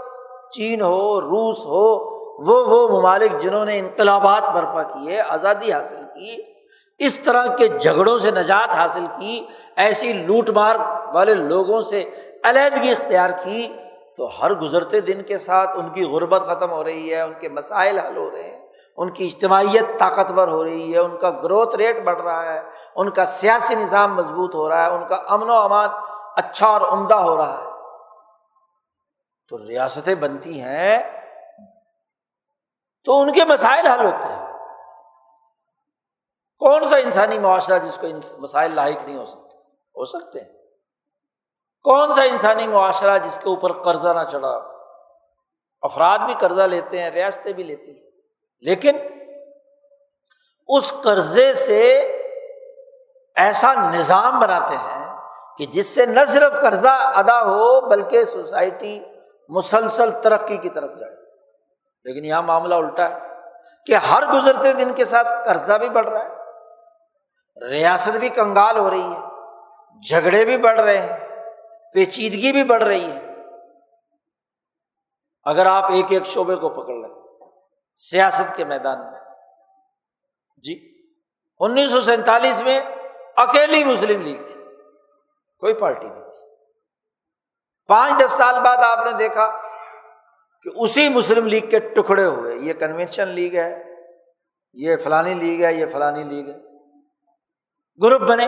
چین ہو، روس ہو، وہ وہ ممالک جنہوں نے انقلابات برپا کیے، آزادی حاصل کی، اس طرح کے جھگڑوں سے نجات حاصل کی، ایسی لوٹ مار والے لوگوں سے علیحدگی اختیار کی۔ تو ہر گزرتے دن کے ساتھ ان کی غربت ختم ہو رہی ہے، ان کے مسائل حل ہو رہے ہیں، ان کی اجتماعیت طاقتور ہو رہی ہے، ان کا گروتھ ریٹ بڑھ رہا ہے، ان کا سیاسی نظام مضبوط ہو رہا ہے، ان کا امن و امان اچھا اور عمدہ ہو رہا ہے۔ تو ریاستیں بنتی ہیں تو ان کے مسائل حل ہوتے ہیں۔ کون سا انسانی معاشرہ جس کو مسائل لاحق نہیں ہو سکتے؟ ہو سکتے ہیں۔ کون سا انسانی معاشرہ جس کے اوپر قرضہ نہ چڑھا؟ افراد بھی قرضہ لیتے ہیں، ریاستیں بھی لیتی ہیں۔ لیکن اس قرضے سے ایسا نظام بناتے ہیں کہ جس سے نہ صرف قرضہ ادا ہو، بلکہ سوسائٹی مسلسل ترقی کی طرف جائے۔ لیکن یہاں معاملہ الٹا ہے کہ ہر گزرتے دن کے ساتھ قرضہ بھی بڑھ رہا ہے، ریاست بھی کنگال ہو رہی ہے، جھگڑے بھی بڑھ رہے ہیں۔ پیچیدگی بھی بڑھ رہی ہے۔ اگر آپ ایک ایک شعبے کو پکڑ لیں، سیاست کے میدان میں۔ جی انیس سو سینتالیس میں اکیلی مسلم لیگ تھی، کوئی پارٹی نہیں تھی۔ پانچ دس سال بعد آپ نے دیکھا کہ اسی مسلم لیگ کے ٹکڑے ہوئے۔ یہ کنوینشن لیگ ہے، یہ فلانی لیگ ہے، یہ فلانی لیگ ہے۔ گروپ بنے،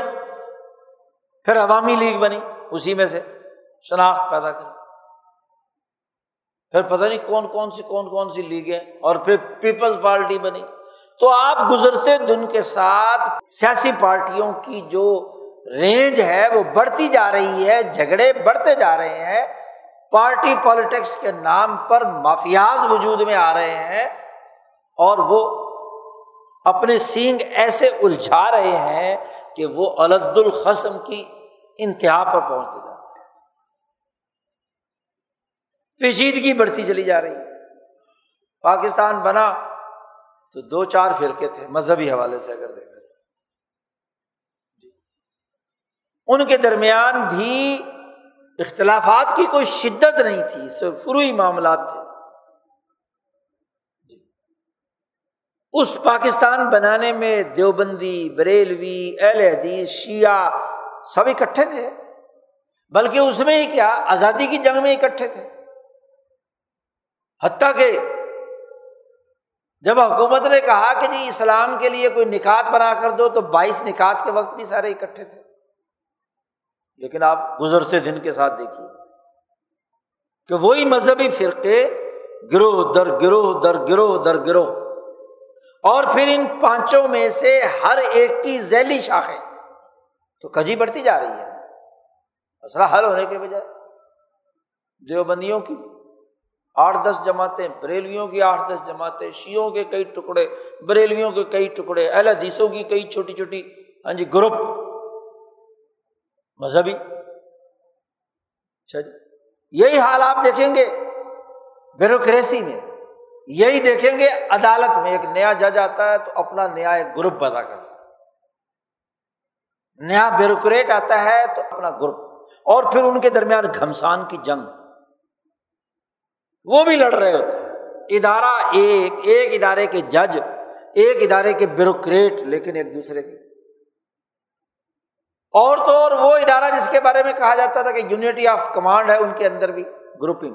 پھر عوامی لیگ بنی۔ اسی میں سے شناخت پیدا کری پھر پتہ نہیں کون کون سی کون کون سی لیگیں اور پھر پیپلز پارٹی بنی۔ تو آپ گزرتے دن کے ساتھ سیاسی پارٹیوں کی جو رینج ہے وہ بڑھتی جا رہی ہے، جھگڑے بڑھتے جا رہے ہیں۔ پارٹی پالیٹکس کے نام پر مافیاز وجود میں آ رہے ہیں اور وہ اپنے سینگ ایسے الجھا رہے ہیں کہ وہ علد الخصم کی انتہا پر پہنچتے جا رہے پیچیدگی بڑھتی چلی جا رہی پاکستان بنا تو دو چار فرقے تھے، مذہبی حوالے سے اگر دیکھا جائے۔ جی۔ ان کے درمیان بھی اختلافات کی کوئی شدت نہیں تھی، صرف فروئی معاملات تھے۔ جی۔ اس پاکستان بنانے میں دیوبندی، بریلوی، اہل حدیث، شیعہ سب اکٹھے تھے، بلکہ اس میں ہی کیا، آزادی کی جنگ میں اکٹھے تھے۔ حتیٰ کہ جب حکومت نے کہا کہ جی اسلام کے لیے کوئی نکات بنا کر دو، تو بائیس نکات کے وقت بھی سارے اکٹھے تھے۔ لیکن آپ گزرتے دن کے ساتھ دیکھیے کہ وہی مذہبی فرقے گروہ در گروہ در گروہ در گروہ، اور پھر ان پانچوں میں سے ہر ایک کی ذیلی شاخیں۔ تو کجی بڑھتی جا رہی ہے۔ مسئلہ حل ہونے کے بجائے دیوبندیوں کی آٹھ دس جماعتیں بریلویوں کی آٹھ دس جماعتیں شیوں کے کئی ٹکڑے بریلویوں کے کئی ٹکڑے، اہل حدیثوں کی کئی چھوٹی چھوٹی ہاں جی گروپ، مذہبی۔ اچھا جی یہی حال آپ دیکھیں گے بیوروکریسی میں، یہی دیکھیں گے عدالت میں۔ ایک نیا جج آتا ہے تو اپنا نیا ایک گروپ پیدا کرتا نیا بیوروکریٹ آتا ہے تو اپنا گروپ، اور پھر ان کے درمیان گھمسان کی جنگ۔ وہ بھی لڑ رہے ہوتے ہیں۔ ادارہ ایک ایک ادارے کے جج، ایک ادارے کے بیوروکریٹ لیکن ایک دوسرے کے اور تو اور وہ ادارہ جس کے بارے میں کہا جاتا تھا کہ یونٹی آف کمانڈ ہے، ان کے اندر بھی گروپنگ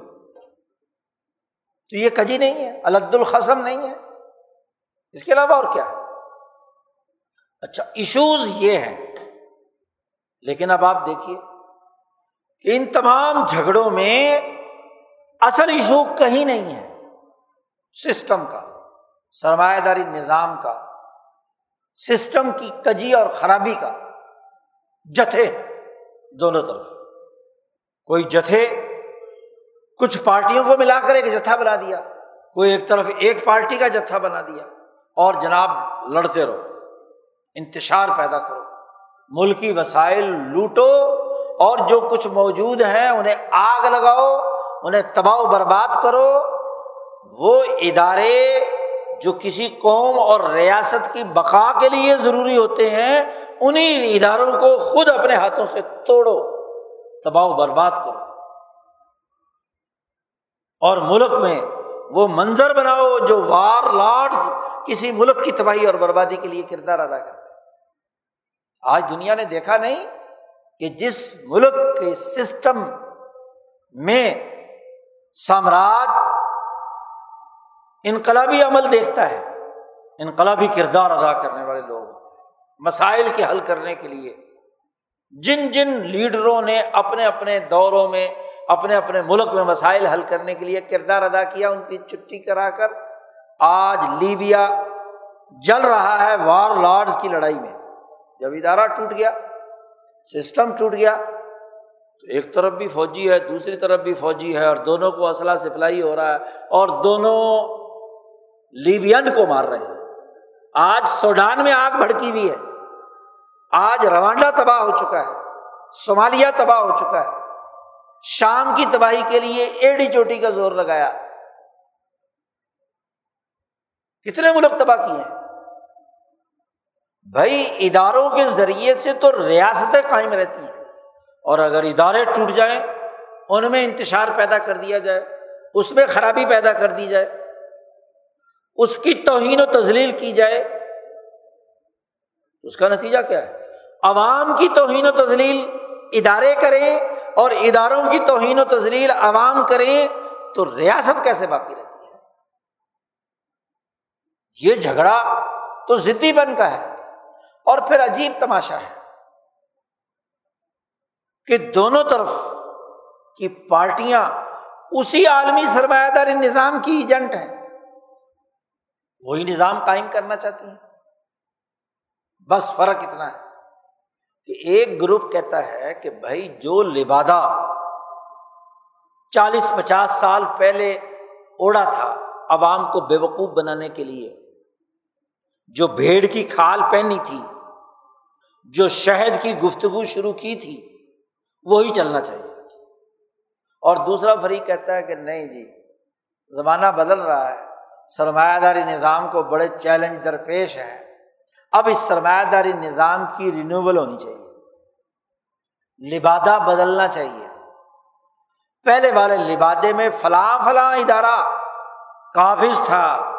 تو یہ کجی نہیں ہے الد الخصم نہیں ہے۔ اس کے علاوہ اور کیا اچھا ایشوز یہ ہیں۔ لیکن اب آپ دیکھیے کہ ان تمام جھگڑوں میں اصل ایشو کہیں نہیں ہے، سسٹم کا سرمایہ داری نظام کا، سسٹم کی کجی اور خرابی کا جتھے دونوں طرف۔ کوئی جتھے کچھ پارٹیوں کو ملا کر ایک جتھا بنا دیا، کوئی ایک طرف ایک پارٹی کا جتھا بنا دیا اور جناب لڑتے رہو، انتشار پیدا کرو۔ ملکی وسائل لوٹو اور جو کچھ موجود ہیں انہیں آگ لگاؤ، انہیں تباہ و برباد کرو۔ وہ ادارے جو کسی قوم اور ریاست کی بقا کے لیے ضروری ہوتے ہیں، انہیں اداروں کو خود اپنے ہاتھوں سے توڑو، تباہ و برباد کرو۔ اور ملک میں وہ منظر بناؤ جو وار لارڈس کسی ملک کی تباہی اور بربادی کے لیے کردار ادا کرتے آج دنیا نے دیکھا نہیں کہ جس ملک کے سسٹم میں سامراج انقلابی عمل دیکھتا ہے، انقلابی کردار ادا کرنے والے لوگ مسائل کے حل کرنے کے لیے۔ جن جن لیڈروں نے اپنے اپنے دوروں میں، اپنے اپنے ملک میں مسائل حل کرنے کے لیے کردار ادا کیا، ان کی چھٹی کرا کر، آج لیبیا جل رہا ہے وار لارڈس کی لڑائی میں۔ جب ادارہ ٹوٹ گیا، سسٹم ٹوٹ گیا، تو ایک طرف بھی فوجی ہے، دوسری طرف بھی فوجی ہے، اور دونوں کو اسلحہ سپلائی ہو رہا ہے، اور دونوں لیبین کو مار رہے ہیں۔ آج سوڈان میں آگ بھڑکی ہوئی ہے۔ آج روانڈا تباہ ہو چکا ہے، صومالیہ تباہ ہو چکا ہے۔ شام کی تباہی کے لیے ایڈی چوٹی کا زور لگایا۔ کتنے ملک تباہ کیے ہیں؟ بھائی اداروں کے ذریعے سے تو ریاستیں قائم رہتی ہیں۔ اور اگر ادارے ٹوٹ جائیں، ان میں انتشار پیدا کر دیا جائے، اس میں خرابی پیدا کر دی جائے، اس کی توہین و تزلیل کی جائے، اس کا نتیجہ کیا ہے؟ عوام کی توہین و تزلیل ادارے کریں اور اداروں کی توہین و تزلیل عوام کریں تو ریاست کیسے باقی رہتی ہے؟ یہ جھگڑا تو ضدی بن کا ہے۔ اور پھر عجیب تماشا ہے کہ دونوں طرف کی پارٹیاں اسی عالمی سرمایہ داری نظام کی ایجنٹ ہیں۔ وہی نظام قائم کرنا چاہتی ہیں۔ بس فرق اتنا ہے کہ ایک گروپ کہتا ہے کہ بھائی جو لبادہ چالیس پچاس سال پہلے اوڑا تھا، عوام کو بے وقوف بنانے کے لیے، جو بھیڑ کی کھال پہنی تھی جو شہد کی گفتگو شروع کی تھی، وہی چلنا چاہیے۔ اور دوسرا فریق کہتا ہے کہ نہیں جی زمانہ بدل رہا ہے سرمایہ داری نظام کو بڑے چیلنج درپیش ہے۔ اب اس سرمایہ داری نظام کی رینیول ہونی چاہیے۔ لبادہ بدلنا چاہیے۔ پہلے والے لبادے میں فلاں فلاں ادارہ قابض تھا۔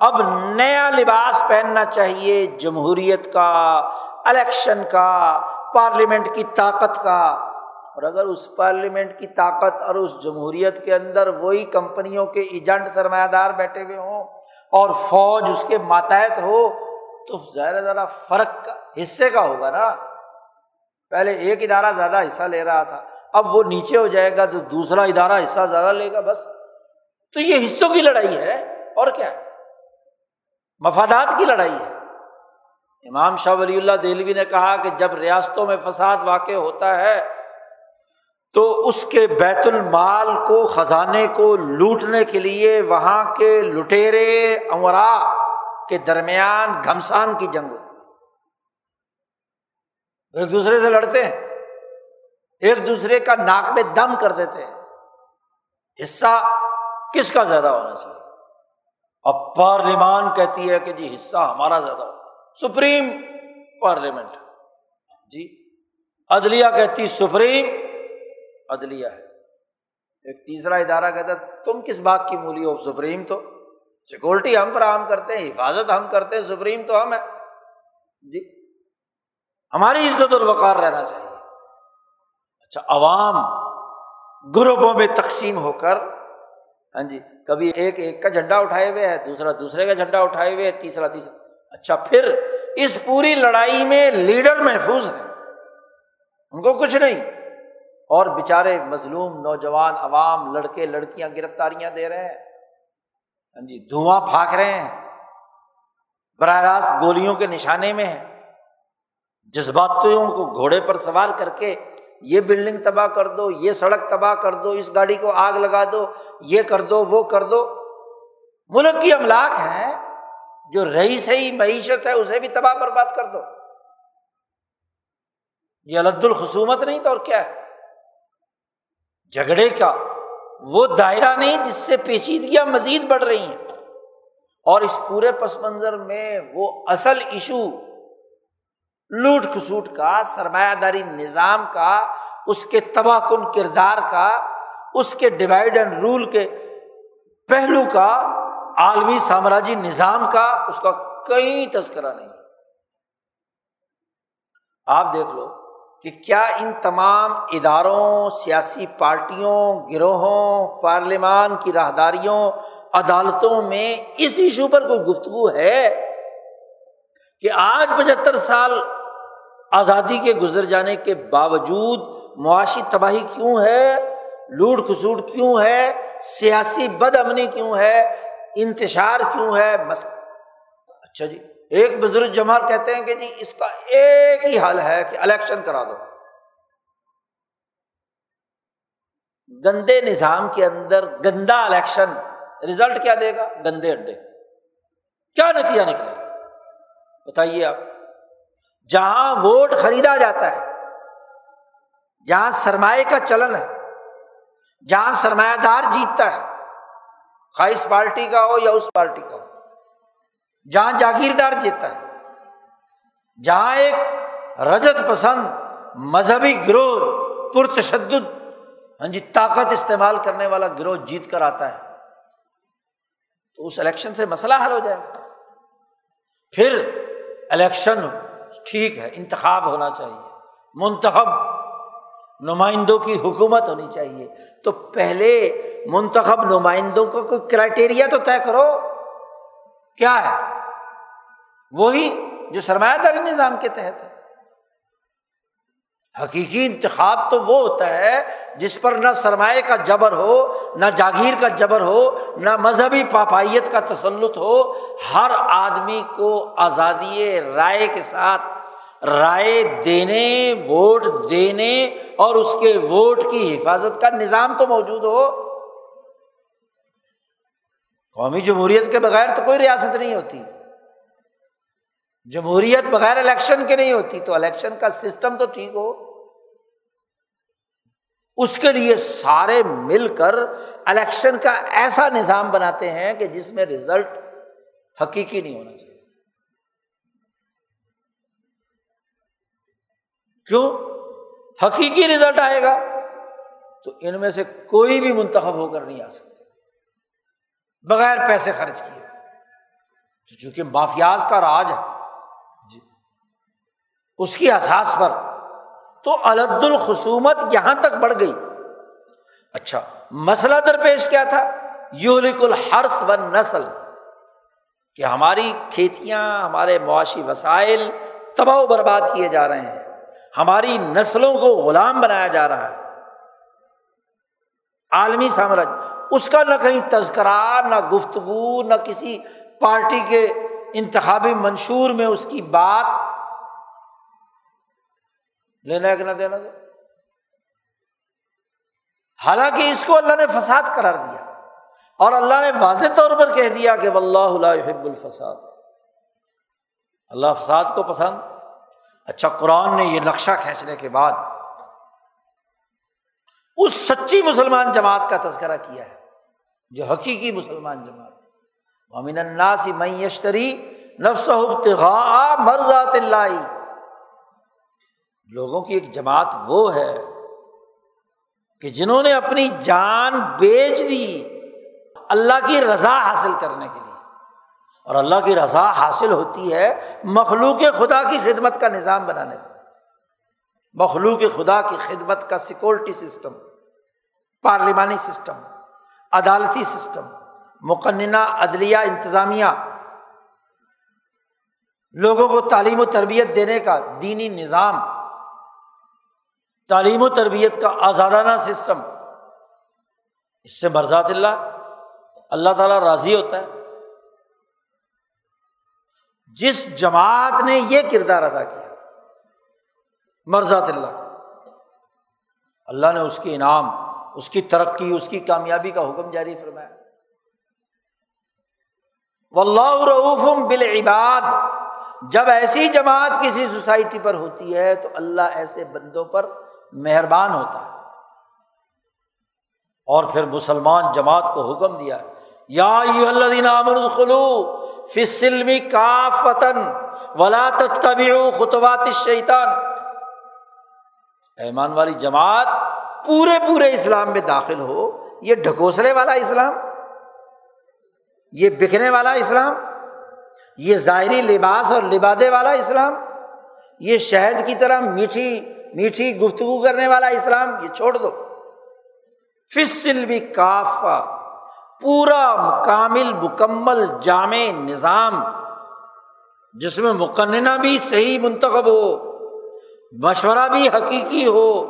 اب نیا لباس پہننا چاہیے، جمہوریت کا الیکشن کا، پارلیمنٹ کی طاقت کا۔ اور اگر اس پارلیمنٹ کی طاقت اور اس جمہوریت کے اندر وہی کمپنیوں کے ایجنٹ سرمایہ دار بیٹھے ہوئے ہوں اور فوج اس کے ماتحت ہو، تو زیادہ زیادہ فرق کا حصے کا ہوگا نا۔ پہلے ایک ادارہ زیادہ حصہ لے رہا تھا، اب وہ نیچے ہو جائے گا تو دوسرا ادارہ حصہ زیادہ لے گا بس۔ تو یہ حصوں کی لڑائی ہے اور کیا مفادات کی لڑائی ہے۔ امام شاہ ولی اللہ دہلوی نے کہا کہ جب ریاستوں میں فساد واقع ہوتا ہے، تو اس کے بیت المال کو، خزانے کو لوٹنے کے لیے وہاں کے لٹیرے امرا کے درمیان گھمسان کی جنگ ہوتی ہے۔ ایک دوسرے سے لڑتے ہیں، ایک دوسرے کا ناک میں دم کر دیتے ہیں۔ حصہ کس کا زیادہ ہونا چاہیے؟ اب پارلیمان کہتی ہے کہ جی حصہ ہمارا زیادہ ہو سپریم پارلیمنٹ۔ جی عدلیہ کہتی سپریم عدلیہ ہے۔ ایک تیسرا ادارہ کہتا تم کس بات کی مولی ہو؟ سپریم تو۔ سیکورٹی ہم فراہم کرتے ہیں، حفاظت ہم کرتے ہیں، سپریم تو ہم ہے جی ہماری عزت اور وقار رہنا چاہیے۔ اچھا عوام گروپوں میں تقسیم ہو کر ہاں جی کبھی ایک ایک کا جھنڈا اٹھائے ہوئے ہے دوسرا دوسرے کا جھنڈا اٹھائے ہوئے ہے تیسرا تیسرا۔ اچھا پھر اس پوری لڑائی میں لیڈر محفوظ ہے ان کو کچھ نہیں۔ اور بےچارے مظلوم نوجوان عوام لڑکے لڑکیاں گرفتاریاں دے رہے ہیں۔ ہاں جی دھواں پھانک رہے ہیں۔ براہ راست گولیوں کے نشانے میں ہے جذباتوں کو گھوڑے پر سوار کر کے یہ بلڈنگ تباہ کر دو، یہ سڑک تباہ کر دو، اس گاڑی کو آگ لگا دو، یہ کر دو، وہ کر دو۔ ملک کی املاک ہے جو رہی سہی معیشت ہے، اسے بھی تباہ برباد کر دو۔ یہ الد الخصومت نہیں تو اور کیا ہے؟ جھگڑے کا وہ دائرہ نہیں جس سے پیچیدگیاں مزید بڑھ رہی ہیں۔ اور اس پورے پس منظر میں وہ اصل ایشو لوٹ کھسوٹ کا، سرمایہ داری نظام کا، اس کے تباہ کن کردار کا، اس کے ڈیوائڈ اینڈ رول کے پہلو کا عالمی سامراجی نظام کا اس کا کئی تذکرہ نہیں آپ دیکھ لو کہ کیا ان تمام اداروں، سیاسی پارٹیوں، گروہوں، پارلیمان کی راہداریوں، عدالتوں میں اس ایشو پر کوئی گفتگو ہے کہ آج پچہتر سال آزادی کے گزر جانے کے باوجود معاشی تباہی کیوں ہے؟ لوٹ کھسوٹ کیوں ہے؟ سیاسی بد امنی کیوں ہے؟ انتشار کیوں ہے؟ مس اچھا جی ایک بزرگ جمہور کہتے ہیں کہ جی اس کا ایک ہی حل ہے کہ الیکشن کرا دو۔ گندے نظام کے اندر گندا الیکشن رزلٹ کیا دے گا؟ گندے انڈے کیا نتیجہ نکلے گا؟ بتائیے آپ۔ جہاں ووٹ خریدا جاتا ہے، جہاں سرمایہ کا چلن ہے، جہاں سرمایہ دار جیتتا ہے خواہش پارٹی کا ہو یا اس پارٹی کا ہو۔ جہاں جاگیردار جیتتا ہے، جہاں ایک رجت پسند مذہبی گروہ پرتشدد ہاں جی طاقت استعمال کرنے والا گروہ جیت کر آتا ہے، تو اس الیکشن سے مسئلہ حل ہو جائے گا۔ پھر الیکشن ٹھیک ہے، انتخاب ہونا چاہیے، منتخب نمائندوں کی حکومت ہونی چاہیے۔ تو پہلے منتخب نمائندوں کا کوئی کرائٹیریا تو طے کرو۔ کیا ہے؟ وہی جو سرمایہ داری نظام کے تحت ہے۔ حقیقی انتخاب تو وہ ہوتا ہے جس پر نہ سرمایہ کا جبر ہو، نہ جاگیر کا جبر ہو، نہ مذہبی پاپائیت کا تسلط ہو۔ ہر آدمی کو آزادی رائے کے ساتھ رائے دینے، ووٹ دینے اور اس کے ووٹ کی حفاظت کا نظام تو موجود ہو۔ قومی جمہوریت کے بغیر تو کوئی ریاست نہیں ہوتی۔ جمہوریت بغیر الیکشن کے نہیں ہوتی، تو الیکشن کا سسٹم تو ٹھیک ہو۔ اس کے لیے سارے مل کر الیکشن کا ایسا نظام بناتے ہیں کہ جس میں رزلٹ حقیقی نہیں ہونا چاہیے۔ کیوں حقیقی رزلٹ آئے گا، تو ان میں سے کوئی بھی منتخب ہو کر نہیں آ سکتا۔ بغیر پیسے خرچ کیے۔ تو چونکہ مافیاز کا راج ہے جی اس کی احساس پر تو الد الخصومت یہاں تک بڑھ گئی۔ اچھا مسئلہ درپیش کیا تھا؟ یولک الحرس و نسل کہ ہماری کھیتیاں، ہمارے معاشی وسائل تباہ و برباد کیے جا رہے ہیں۔ ہماری نسلوں کو غلام بنایا جا رہا ہے۔ عالمی سامراج، اس کا نہ کہیں تذکرہ، نہ گفتگو، نہ کسی پارٹی کے انتخابی منشور میں اس کی بات۔ لینا ہے کہ نہ دینا دو حالانکہ اس کو اللہ نے فساد قرار دیا۔ اور اللہ نے واضح طور پر کہہ دیا کہ حب الفساد۔ اللہ فساد کو پسند اچھا قرآن نے یہ نقشہ کھینچنے کے بعد اس سچی مسلمان جماعت کا تذکرہ کیا ہے، جو حقیقی مسلمان جماعت امین الناسی میشتری نفس مرزات اللہ۔ لوگوں کی ایک جماعت وہ ہے کہ جنہوں نے اپنی جان بیچ دی اللہ کی رضا حاصل کرنے کے لیے۔ اور اللہ کی رضا حاصل ہوتی ہے مخلوق خدا کی خدمت کا نظام بنانے سے۔ مخلوق خدا کی خدمت کا سیکورٹی سسٹم پارلیمانی سسٹم عدالتی سسٹم مقننہ، عدلیہ، انتظامیہ، لوگوں کو تعلیم و تربیت دینے کا دینی نظام، تعلیم و تربیت کا آزادانہ سسٹم اس سے مرزات اللہ اللہ تعالیٰ راضی ہوتا ہے۔ جس جماعت نے یہ کردار ادا کیا مرزات اللہ۔ اللہ نے اس کے انعام، اس کی ترقی، اس کی کامیابی کا حکم جاری فرمایا۔ واللہ رعوف بالعباد۔ جب ایسی جماعت کسی سوسائٹی پر ہوتی ہے تو اللہ ایسے بندوں پر مہربان ہوتا ہے۔ اور پھر مسلمان جماعت کو حکم دیا یا اللہ فسلمی کا فتن ولا خطوات شیطان ایمان والی جماعت پورے پورے اسلام میں داخل ہو، یہ ڈھکوسلے والا اسلام، یہ بکنے والا اسلام، یہ ظاہری لباس اور لبادے والا اسلام، یہ شہد کی طرح میٹھی میٹھی گفتگو کرنے والا اسلام، یہ چھوڑ دو۔ فصل بھی کافا پورا مکمل مکمل جامع نظام، جس میں مقننہ بھی صحیح منتخب ہو، مشورہ بھی حقیقی ہو،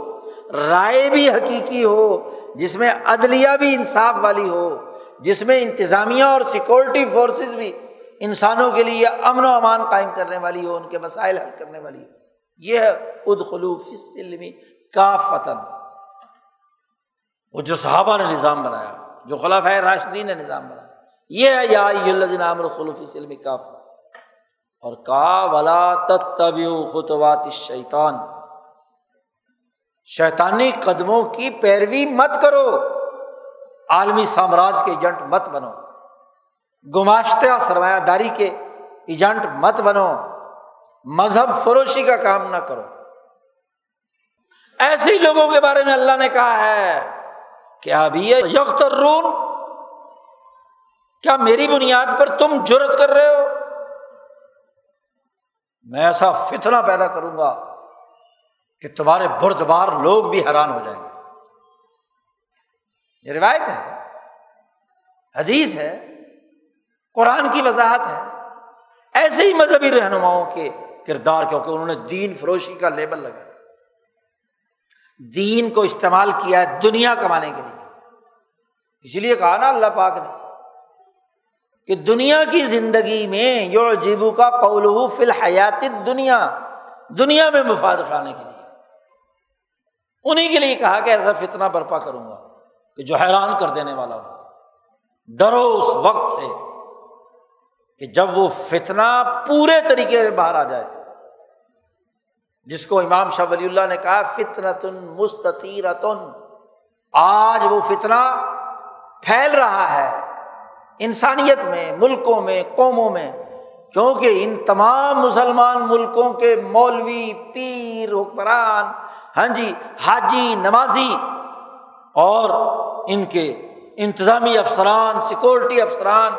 رائے بھی حقیقی ہو، جس میں عدلیہ بھی انصاف والی ہو، جس میں انتظامیہ اور سیکورٹی فورسز بھی انسانوں کے لیے امن و امان قائم کرنے والی ہو، ان کے مسائل حل کرنے والی ہو۔ یہ ہے اد خلوف کا فتن وہ جو صحابہ نے نظام بنایا۔ جو خلاف ہے راشدین نے نظام بنایا۔ یہ ہے یا خلوف سلم کاف اور کا ولا تب خطوات شیطان شیطانی قدموں کی پیروی مت کرو۔ عالمی سامراج کے ایجنٹ مت بنو۔ گماشتہ سرمایہ داری کے ایجنٹ مت بنو۔ مذہب فروشی کا کام نہ کرو۔ ایسے لوگوں کے بارے میں اللہ نے کہا ہے۔ کیا ابھی یخترون کیا میری بنیاد پر تم جرت کر رہے ہو؟ میں ایسا فتنا پیدا کروں گا کہ تمہارے بردبار لوگ بھی حیران ہو جائیں گے۔ یہ روایت ہے، حدیث ہے، قرآن کی وضاحت ہے۔ ایسے ہی مذہبی رہنماؤں کے کردار، کیونکہ انہوں نے دین فروشی کا لیبل لگایا۔ دین کو استعمال کیا ہے دنیا کمانے کے لیے۔ اسی لیے کہا نا اللہ پاک نے کہ دنیا کی زندگی میں یو جیبو کا قول فی الحیات دنیا دنیا میں مفاد اٹھانے کے لیے۔ انہیں کے لیے کہا کہ ایسا فتنا برپا کروں گا کہ جو حیران کر دینے والا ہو۔ ڈرو اس وقت سے کہ جب وہ فتنا پورے طریقے سے باہر آ جائے۔ جس کو امام شاہ ولی اللہ نے کہا فتنا تن مستطیرتن، آج وہ فتنا پھیل رہا ہے انسانیت میں، ملکوں میں، قوموں میں، کیونکہ ان تمام مسلمان ملکوں کے مولوی، پیر، حکمران ہاں جی حاجی، نمازی اور ان کے انتظامی افسران، سیکورٹی افسران،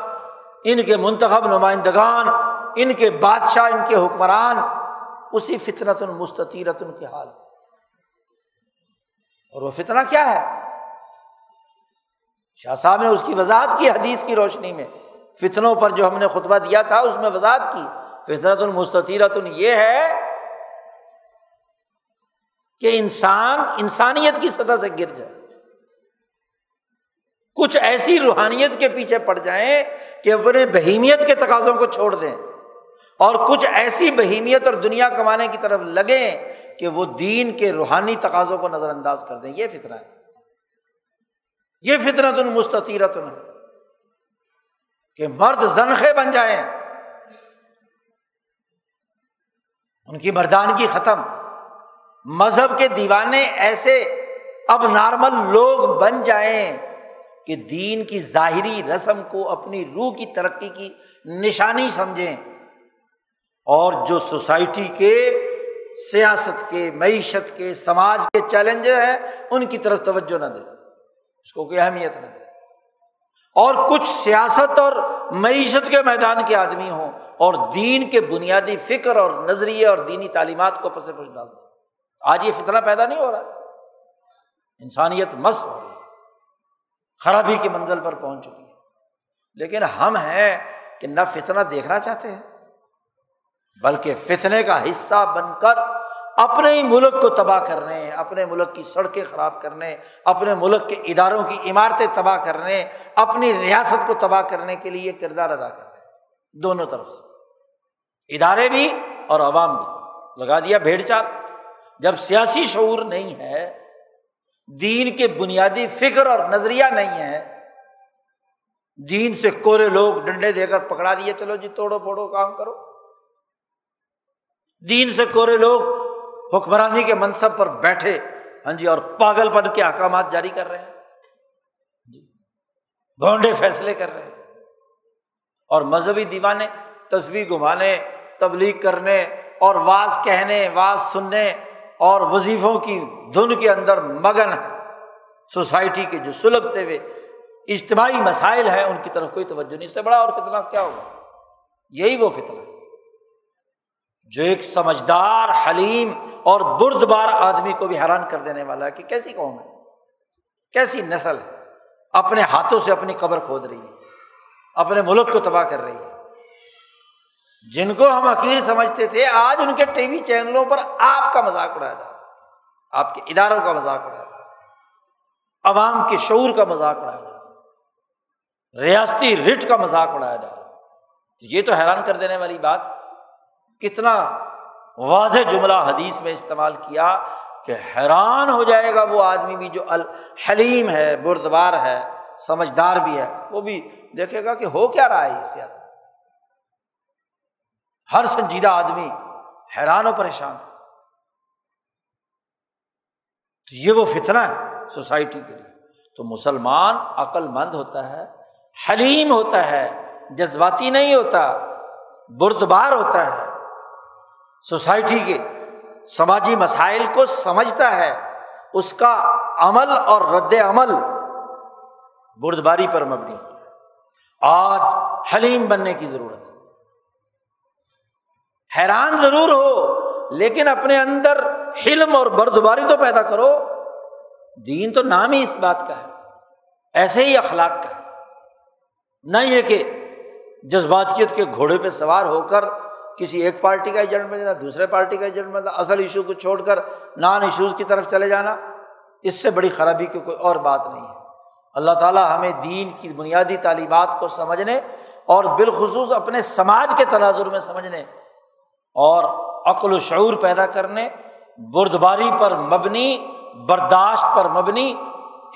ان کے منتخب نمائندگان، ان کے بادشاہ، ان کے حکمران اسی فطرت المستطیرت ان کے حال اور وہ فتنا کیا ہے؟ شاہ صاحب نے اس کی وضاحت کی حدیث کی روشنی میں۔ فتنوں پر جو ہم نے خطبہ دیا تھا، اس میں وضاحت کی۔ فطرت المستطیرت یہ ہے کہ انسان انسانیت کی سطح سے گر جائے۔ کچھ ایسی روحانیت کے پیچھے پڑ جائیں کہ اپنے بہیمیت کے تقاضوں کو چھوڑ دیں۔ اور کچھ ایسی بہیمیت اور دنیا کمانے کی طرف لگیں کہ وہ دین کے روحانی تقاضوں کو نظر انداز کر دیں، یہ فطرہ ہے۔ یہ فطرت ان مستطیرت ہے۔ کہ مرد زنخے بن جائیں۔ ان کی مردانگی ختم۔ مذہب کے دیوانے ایسے اب نارمل لوگ بن جائیں کہ دین کی ظاہری رسم کو اپنی روح کی ترقی کی نشانی سمجھیں۔ اور جو سوسائٹی کے، سیاست کے، معیشت کے، سماج کے چیلنج ہیں، ان کی طرف توجہ نہ دے۔ اس کو کوئی اہمیت نہ دے۔ اور کچھ سیاست اور معیشت کے میدان کے آدمی ہوں اور دین کے بنیادی فکر اور نظریے اور دینی تعلیمات کو پس پش ڈال دیں آج یہ فتنہ پیدا نہیں ہو رہا انسانیت مس ہو رہی ہے۔ خرابی کی منزل پر پہنچ چکی ہے۔ لیکن ہم ہیں کہ نہ فتنا دیکھنا چاہتے ہیں۔ بلکہ فتنے کا حصہ بن کر اپنے ہی ملک کو تباہ کرنے، اپنے ملک کی سڑکیں خراب کرنے، اپنے ملک کے اداروں کی عمارتیں تباہ کرنے، اپنی ریاست کو تباہ کرنے کے لیے کردار ادا کر رہے ہیں دونوں طرف سے۔ ادارے بھی اور عوام بھی۔ لگا دیا بھیڑ چال۔ جب سیاسی شعور نہیں ہے، دین کے بنیادی فکر اور نظریہ نہیں ہے، دین سے کورے لوگ ڈنڈے دے کر پکڑا دیے، چلو جی توڑو پھوڑو، کام کرو۔ دین سے کورے لوگ حکمرانی کے منصب پر بیٹھے ہاں جی اور پاگل پن کے احکامات جاری کر رہے ہیں۔ جی گونڈے فیصلے کر رہے ہیں۔ اور مذہبی دیوانے تصویر گھمانے، تبلیغ کرنے، اور واز کہنے، واز سننے، اور وظیفوں کی دھن کے اندر مگن ہے سوسائٹی کے جو سلگتے ہوئے اجتماعی مسائل ہیں، ان کی طرف کوئی توجہ نہیں۔ سے بڑا اور فتنا کیا ہوگا؟ یہی وہ فتنا جو ایک سمجھدار، حلیم اور برد بار آدمی کو بھی حیران کر دینے والا ہے کہ کیسی قوم ہے؟ کیسی نسل ہے؟ اپنے ہاتھوں سے اپنی قبر کھود رہی ہے، اپنے ملک کو تباہ کر رہی ہے۔ جن کو ہم عقیر سمجھتے تھے، آج ان کے ٹی وی چینلوں پر آپ کا مذاق اڑایا جا رہا آپ کے اداروں کا مذاق اڑایا جا رہا عوام کے شعور کا مذاق اڑایا جا رہا ریاستی رٹ کا مذاق اڑایا جا رہا یہ تو حیران کر دینے والی بات کتنا واضح جملہ حدیث میں استعمال کیا کہ حیران ہو جائے گا وہ آدمی بھی جو الحلیم ہے، بردبار ہے، سمجھدار بھی ہے، وہ بھی دیکھے گا کہ ہو کیا رہا ہے یہ سیاست۔ ہر سنجیدہ آدمی حیران و پریشان تو یہ وہ فتنا ہے سوسائٹی کے لیے۔ تو مسلمان عقل مند ہوتا ہے، حلیم ہوتا ہے، جذباتی نہیں ہوتا، بردبار ہوتا ہے۔ سوسائٹی کے سماجی مسائل کو سمجھتا ہے، اس کا عمل اور رد عمل بردباری پر مبنی آج حلیم بننے کی ضرورت ہے۔ حیران ضرور ہو، لیکن اپنے اندر حلم اور بردباری تو پیدا کرو۔ دین تو نام ہی اس بات کا ہے۔ ایسے ہی اخلاق کا ہے۔ نہ یہ کہ جذباتیت کے گھوڑے پہ سوار ہو کر کسی ایک پارٹی کا ایجنٹ میں جانا، دوسرے پارٹی کا ایجنٹ میں اصل ایشو کو چھوڑ کر نان ایشوز کی طرف چلے جانا، اس سے بڑی خرابی کی کوئی اور بات نہیں ہے۔ اللہ تعالیٰ ہمیں دین کی بنیادی تعلیمات کو سمجھنے اور بالخصوص اپنے سماج کے تناظر میں سمجھنے اور عقل و شعور پیدا کرنے، بردباری پر مبنی، برداشت پر مبنی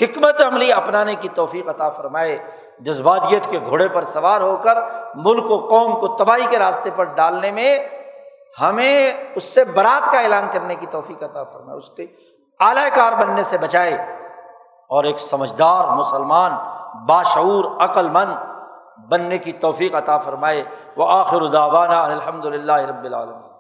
حکمت عملی اپنانے کی توفیق عطا فرمائے، جذباتیت کے گھوڑے پر سوار ہو کر ملک و قوم کو تباہی کے راستے پر ڈالنے میں ہمیں اس سے برات کا اعلان کرنے کی توفیق عطا فرمائے، اس کے اعلی کار بننے سے بچائے۔ اور ایک سمجھدار مسلمان، باشعور عقل مند بننے کی توفیق عطا فرمائے۔ وہ آخر الداوانہ الحمد للہ رب العالمین۔